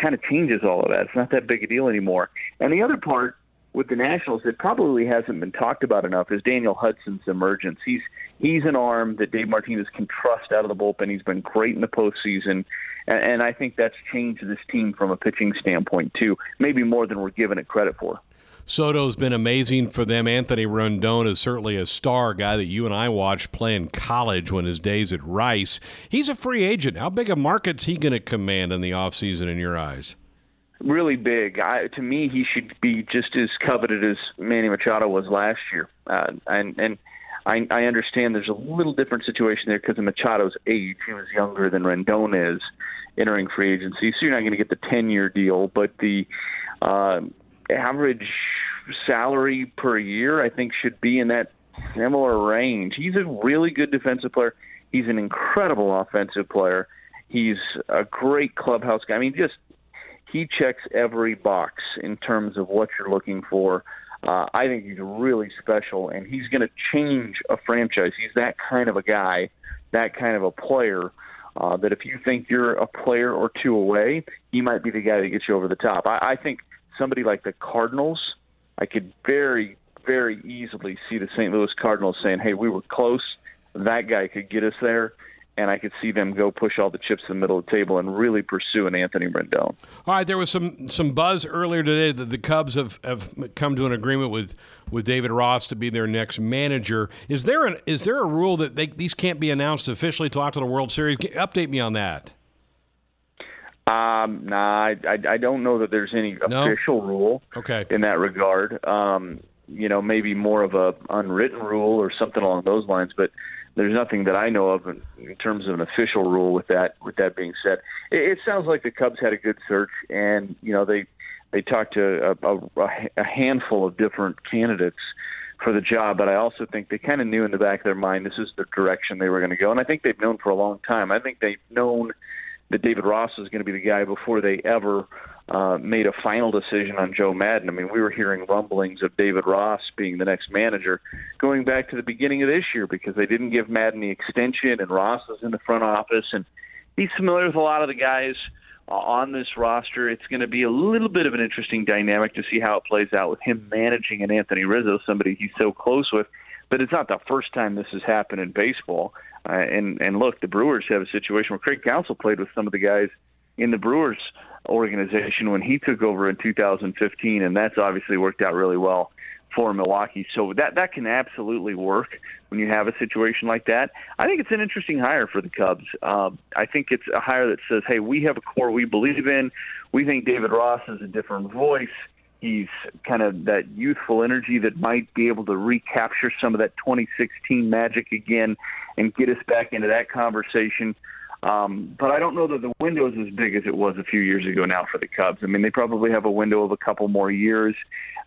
S15: kind of changes all of that. It's not that big a deal anymore. And the other part with the Nationals that probably hasn't been talked about enough is Daniel Hudson's emergence. He's he's an arm that Dave Martinez can trust out of the bullpen. He's been great in the postseason, and, and I think that's changed this team from a pitching standpoint too. Maybe more than we're giving it credit for.
S3: Soto's been amazing for them. Anthony Rendon is certainly a star guy that you and I watched play in college when his days at Rice. He's a free agent. How big a market's he going to command in the offseason in your eyes?
S15: Really big. I, to me, he should be just as coveted as Manny Machado was last year. Uh, and and I, I understand there's a little different situation there because of Machado's age. He was younger than Rendon is entering free agency, so you're not going to get the 10 year deal, but the uh, average salary per year, I think, should be in that similar range. He's a really good defensive player. He's an incredible offensive player. He's a great clubhouse guy. I mean, just he checks every box in terms of what you're looking for. Uh, I think he's really special, and he's going to change a franchise. He's that kind of a guy, that kind of a player. Uh, that if you think you're a player or two away, he might be the guy that gets you over the top. I, I think somebody like the Cardinals, I could very, very easily see the St. Louis Cardinals saying, "Hey, we were close. That guy could get us there." And I could see them go push all the chips in the middle of the table and really pursue an Anthony Rendon.
S3: All right, there was some some buzz earlier today that the Cubs have, have come to an agreement with, with David Ross to be their next manager. Is there an is there a rule that they, these can't be announced officially until after the World Series? Update me on that.
S15: Um, nah, I, I, I don't know that there's any
S3: No?
S15: official rule
S3: Okay.
S15: in that regard. Um, you know, maybe more of a unwritten rule or something along those lines, but there's nothing that I know of in, in terms of an official rule with that. With that being said, it, it sounds like the Cubs had a good search, and you know they they talked to a, a, a handful of different candidates for the job, but I also think they kind of knew in the back of their mind this is the direction they were going to go, and I think they've known for a long time. I think they've known that David Ross was going to be the guy before they ever uh, made a final decision on Joe Maddon. I mean, we were hearing rumblings of David Ross being the next manager going back to the beginning of this year because they didn't give Maddon the extension, and Ross is in the front office, and he's familiar with a lot of the guys uh, on this roster. It's going to be a little bit of an interesting dynamic to see how it plays out with him managing an Anthony Rizzo, somebody he's so close with. But it's not the first time this has happened in baseball. Uh, and and look, the Brewers have a situation where Craig Counsell played with some of the guys in the Brewers organization when he took over in 2015, and that's obviously worked out really well for Milwaukee. So that that can absolutely work when you have a situation like that. I think it's an interesting hire for the Cubs. Um, I think it's a hire that says, "Hey, we have a core we believe in. We think David Ross is a different voice." He's kind of that youthful energy that might be able to recapture some of that 2016 magic again and get us back into that conversation. Um, but I don't know that the window is as big as it was a few years ago now for the Cubs. I mean, they probably have a window of a couple more years,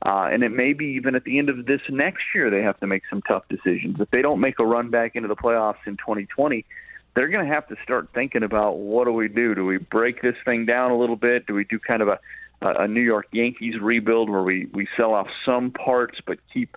S15: uh, and it may be even at the end of this next year they have to make some tough decisions. If they don't make a run back into the playoffs in 2020, they're going to have to start thinking about what do we do? Do we break this thing down a little bit? Do we do kind of a a New York Yankees rebuild where we we sell off some parts but keep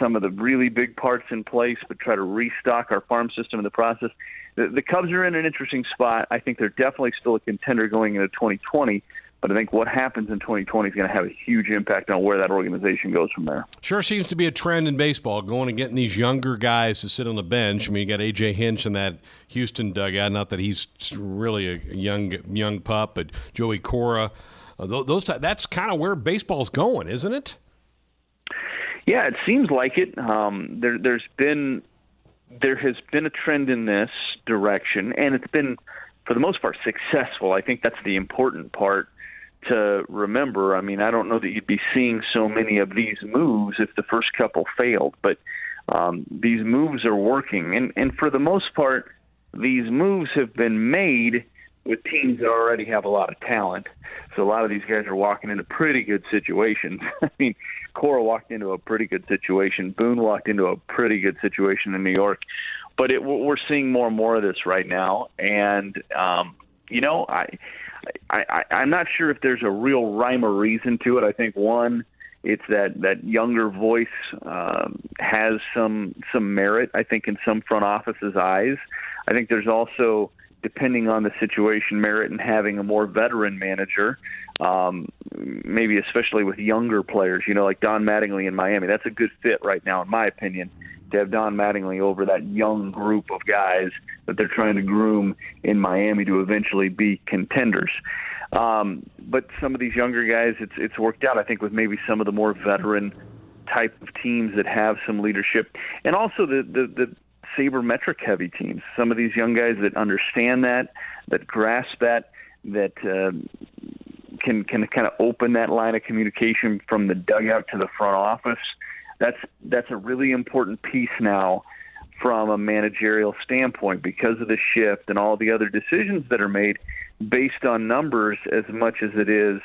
S15: some of the really big parts in place, but try to restock our farm system in the process. The, the Cubs are in an interesting spot. I think they're definitely still a contender going into 2020. But I think what happens in 2020 is going to have a huge impact on where that organization goes from there.
S3: Sure seems to be a trend in baseball, going and getting these younger guys to sit on the bench. I mean, you got A.J. Hinch in that Houston dugout. Not that he's really a young young pup, but Joey Cora. Uh, those that's kind of where baseball's going, isn't it?
S15: Yeah, it seems like it. Um, there, there's been there has been a trend in this direction, and it's been, for the most part, successful. I think that's the important part to remember. I mean, I don't know that you'd be seeing so many of these moves if the first couple failed, but um, these moves are working, and and for the most part, these moves have been made with teams that already have a lot of talent. So a lot of these guys are walking into pretty good situations. I mean, Cora walked into a pretty good situation. Boone walked into a pretty good situation in New York. But it, we're seeing more and more of this right now, and um, you know, I, I, I, I'm not sure if there's a real rhyme or reason to it. I think one, it's that that younger voice um, has some some merit. I think in some front offices' eyes. I think there's also depending on the situation, merit in having a more veteran manager, um, maybe especially with younger players, you know, like Don Mattingly in Miami. That's a good fit right now, in my opinion, to have Don Mattingly over that young group of guys that they're trying to groom in Miami to eventually be contenders. Um, but some of these younger guys, it's it's worked out. I think with maybe some of the more veteran type of teams that have some leadership, and also the the, the sabermetric heavy teams. Some of these young guys that understand that, that grasp that, that uh, can can kind of open that line of communication from the dugout to the front office. That's that's a really important piece now from a managerial standpoint because of the shift and all the other decisions that are made based on numbers as much as it is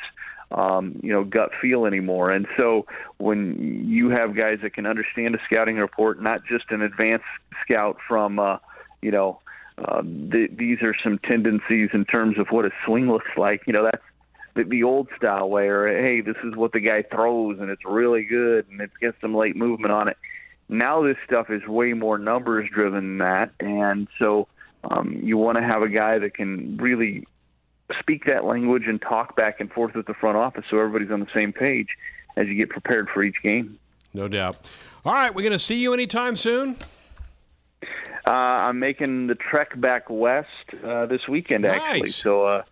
S15: um, you know, gut feel anymore. And so when you have guys that can understand a scouting report, not just an advanced scout from, uh, you know, uh, the, these are some tendencies in terms of what a swing looks like. You know, that's the, the old style way, or hey, this is what the guy throws and it's really good and it's got some late movement on it. Now this stuff is way more numbers driven than that. And so um, you want to have a guy that can really speak that language and talk back and forth with the front office so everybody's on the same page as you get prepared for each game.
S3: No doubt. All right, we're going to see you anytime soon.
S15: Uh, I'm making the trek back west uh, this weekend,
S3: nice.
S15: actually. So uh,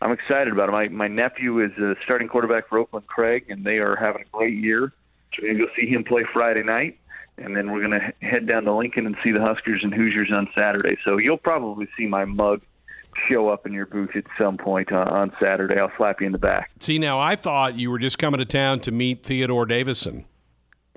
S15: I'm excited about it. My my nephew is a starting quarterback for Oakland Craig, and they are having a great year. So we're going to go see him play Friday night, and then we're going to head down to Lincoln and see the Huskers and Hoosiers on Saturday. So you'll probably see my mug show up in your booth at some point on, on Saturday. I'll slap you in the back.
S3: See, now I thought you were just coming to town to meet Theodore Davison,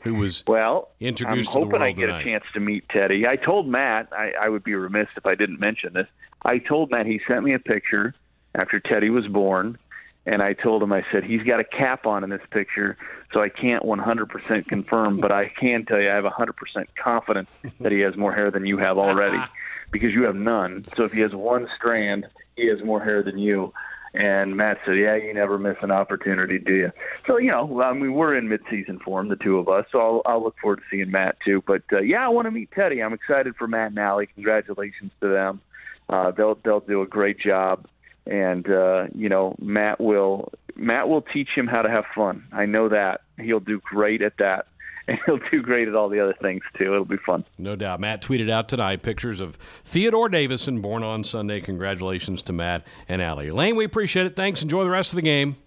S3: who was
S15: well
S3: introduced.
S15: To the I'm hoping I get
S3: tonight.
S15: a chance to meet Teddy. I told Matt I, I would be remiss if I didn't mention this. I told Matt he sent me a picture after Teddy was born, and I told him, I said, he's got a cap on in this picture, so I can't 100% confirm, but I can tell you I have 100% confidence that he has more hair than you have already because you have none. So if he has one strand, he has more hair than you. And Matt said, "Yeah, you never miss an opportunity, do you?" So you know, I mean, we're in mid-season form, the two of us. So I'll, I'll look forward to seeing Matt too. But uh, yeah, I want to meet Teddy. I'm excited for Matt and Allie. Congratulations to them. Uh, they'll they'll do a great job, and uh, you know, Matt will Matt will teach him how to have fun. I know that he'll do great at that and he'll do great at all the other things too. It'll be fun.
S3: No doubt. Matt tweeted out tonight pictures of Theodore Davison, born on Sunday. Congratulations to Matt and Allie. Lane, we appreciate it. Thanks. Enjoy the rest of the game.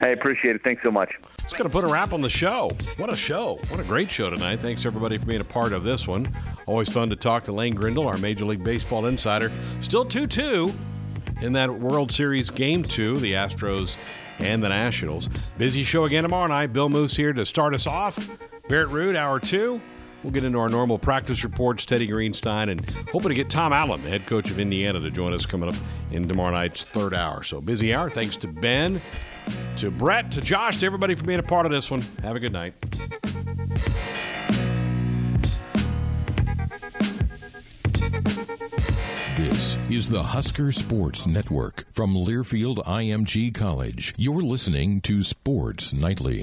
S15: Hey, appreciate it. Thanks so much.
S3: It's going to put a wrap on the show. What a show. What a great show tonight. Thanks, everybody, for being a part of this one. Always fun to talk to Lane Grindle, our Major League Baseball insider. Still 2 2 in that World Series Game 2, the Astros and the Nationals. Busy show again tomorrow night. Bill Moos here to start us off. Barrett Ruud, hour two. We'll get into our normal practice reports, Teddy Greenstein, and hoping to get Tom Allen, the head coach of Indiana, to join us coming up in tomorrow night's third hour. So busy hour. Thanks to Ben, to Brett, to Josh, to everybody for being a part of this one. Have a good night.
S1: This is the Husker Sports Network from Learfield IMG College. You're listening to Sports Nightly.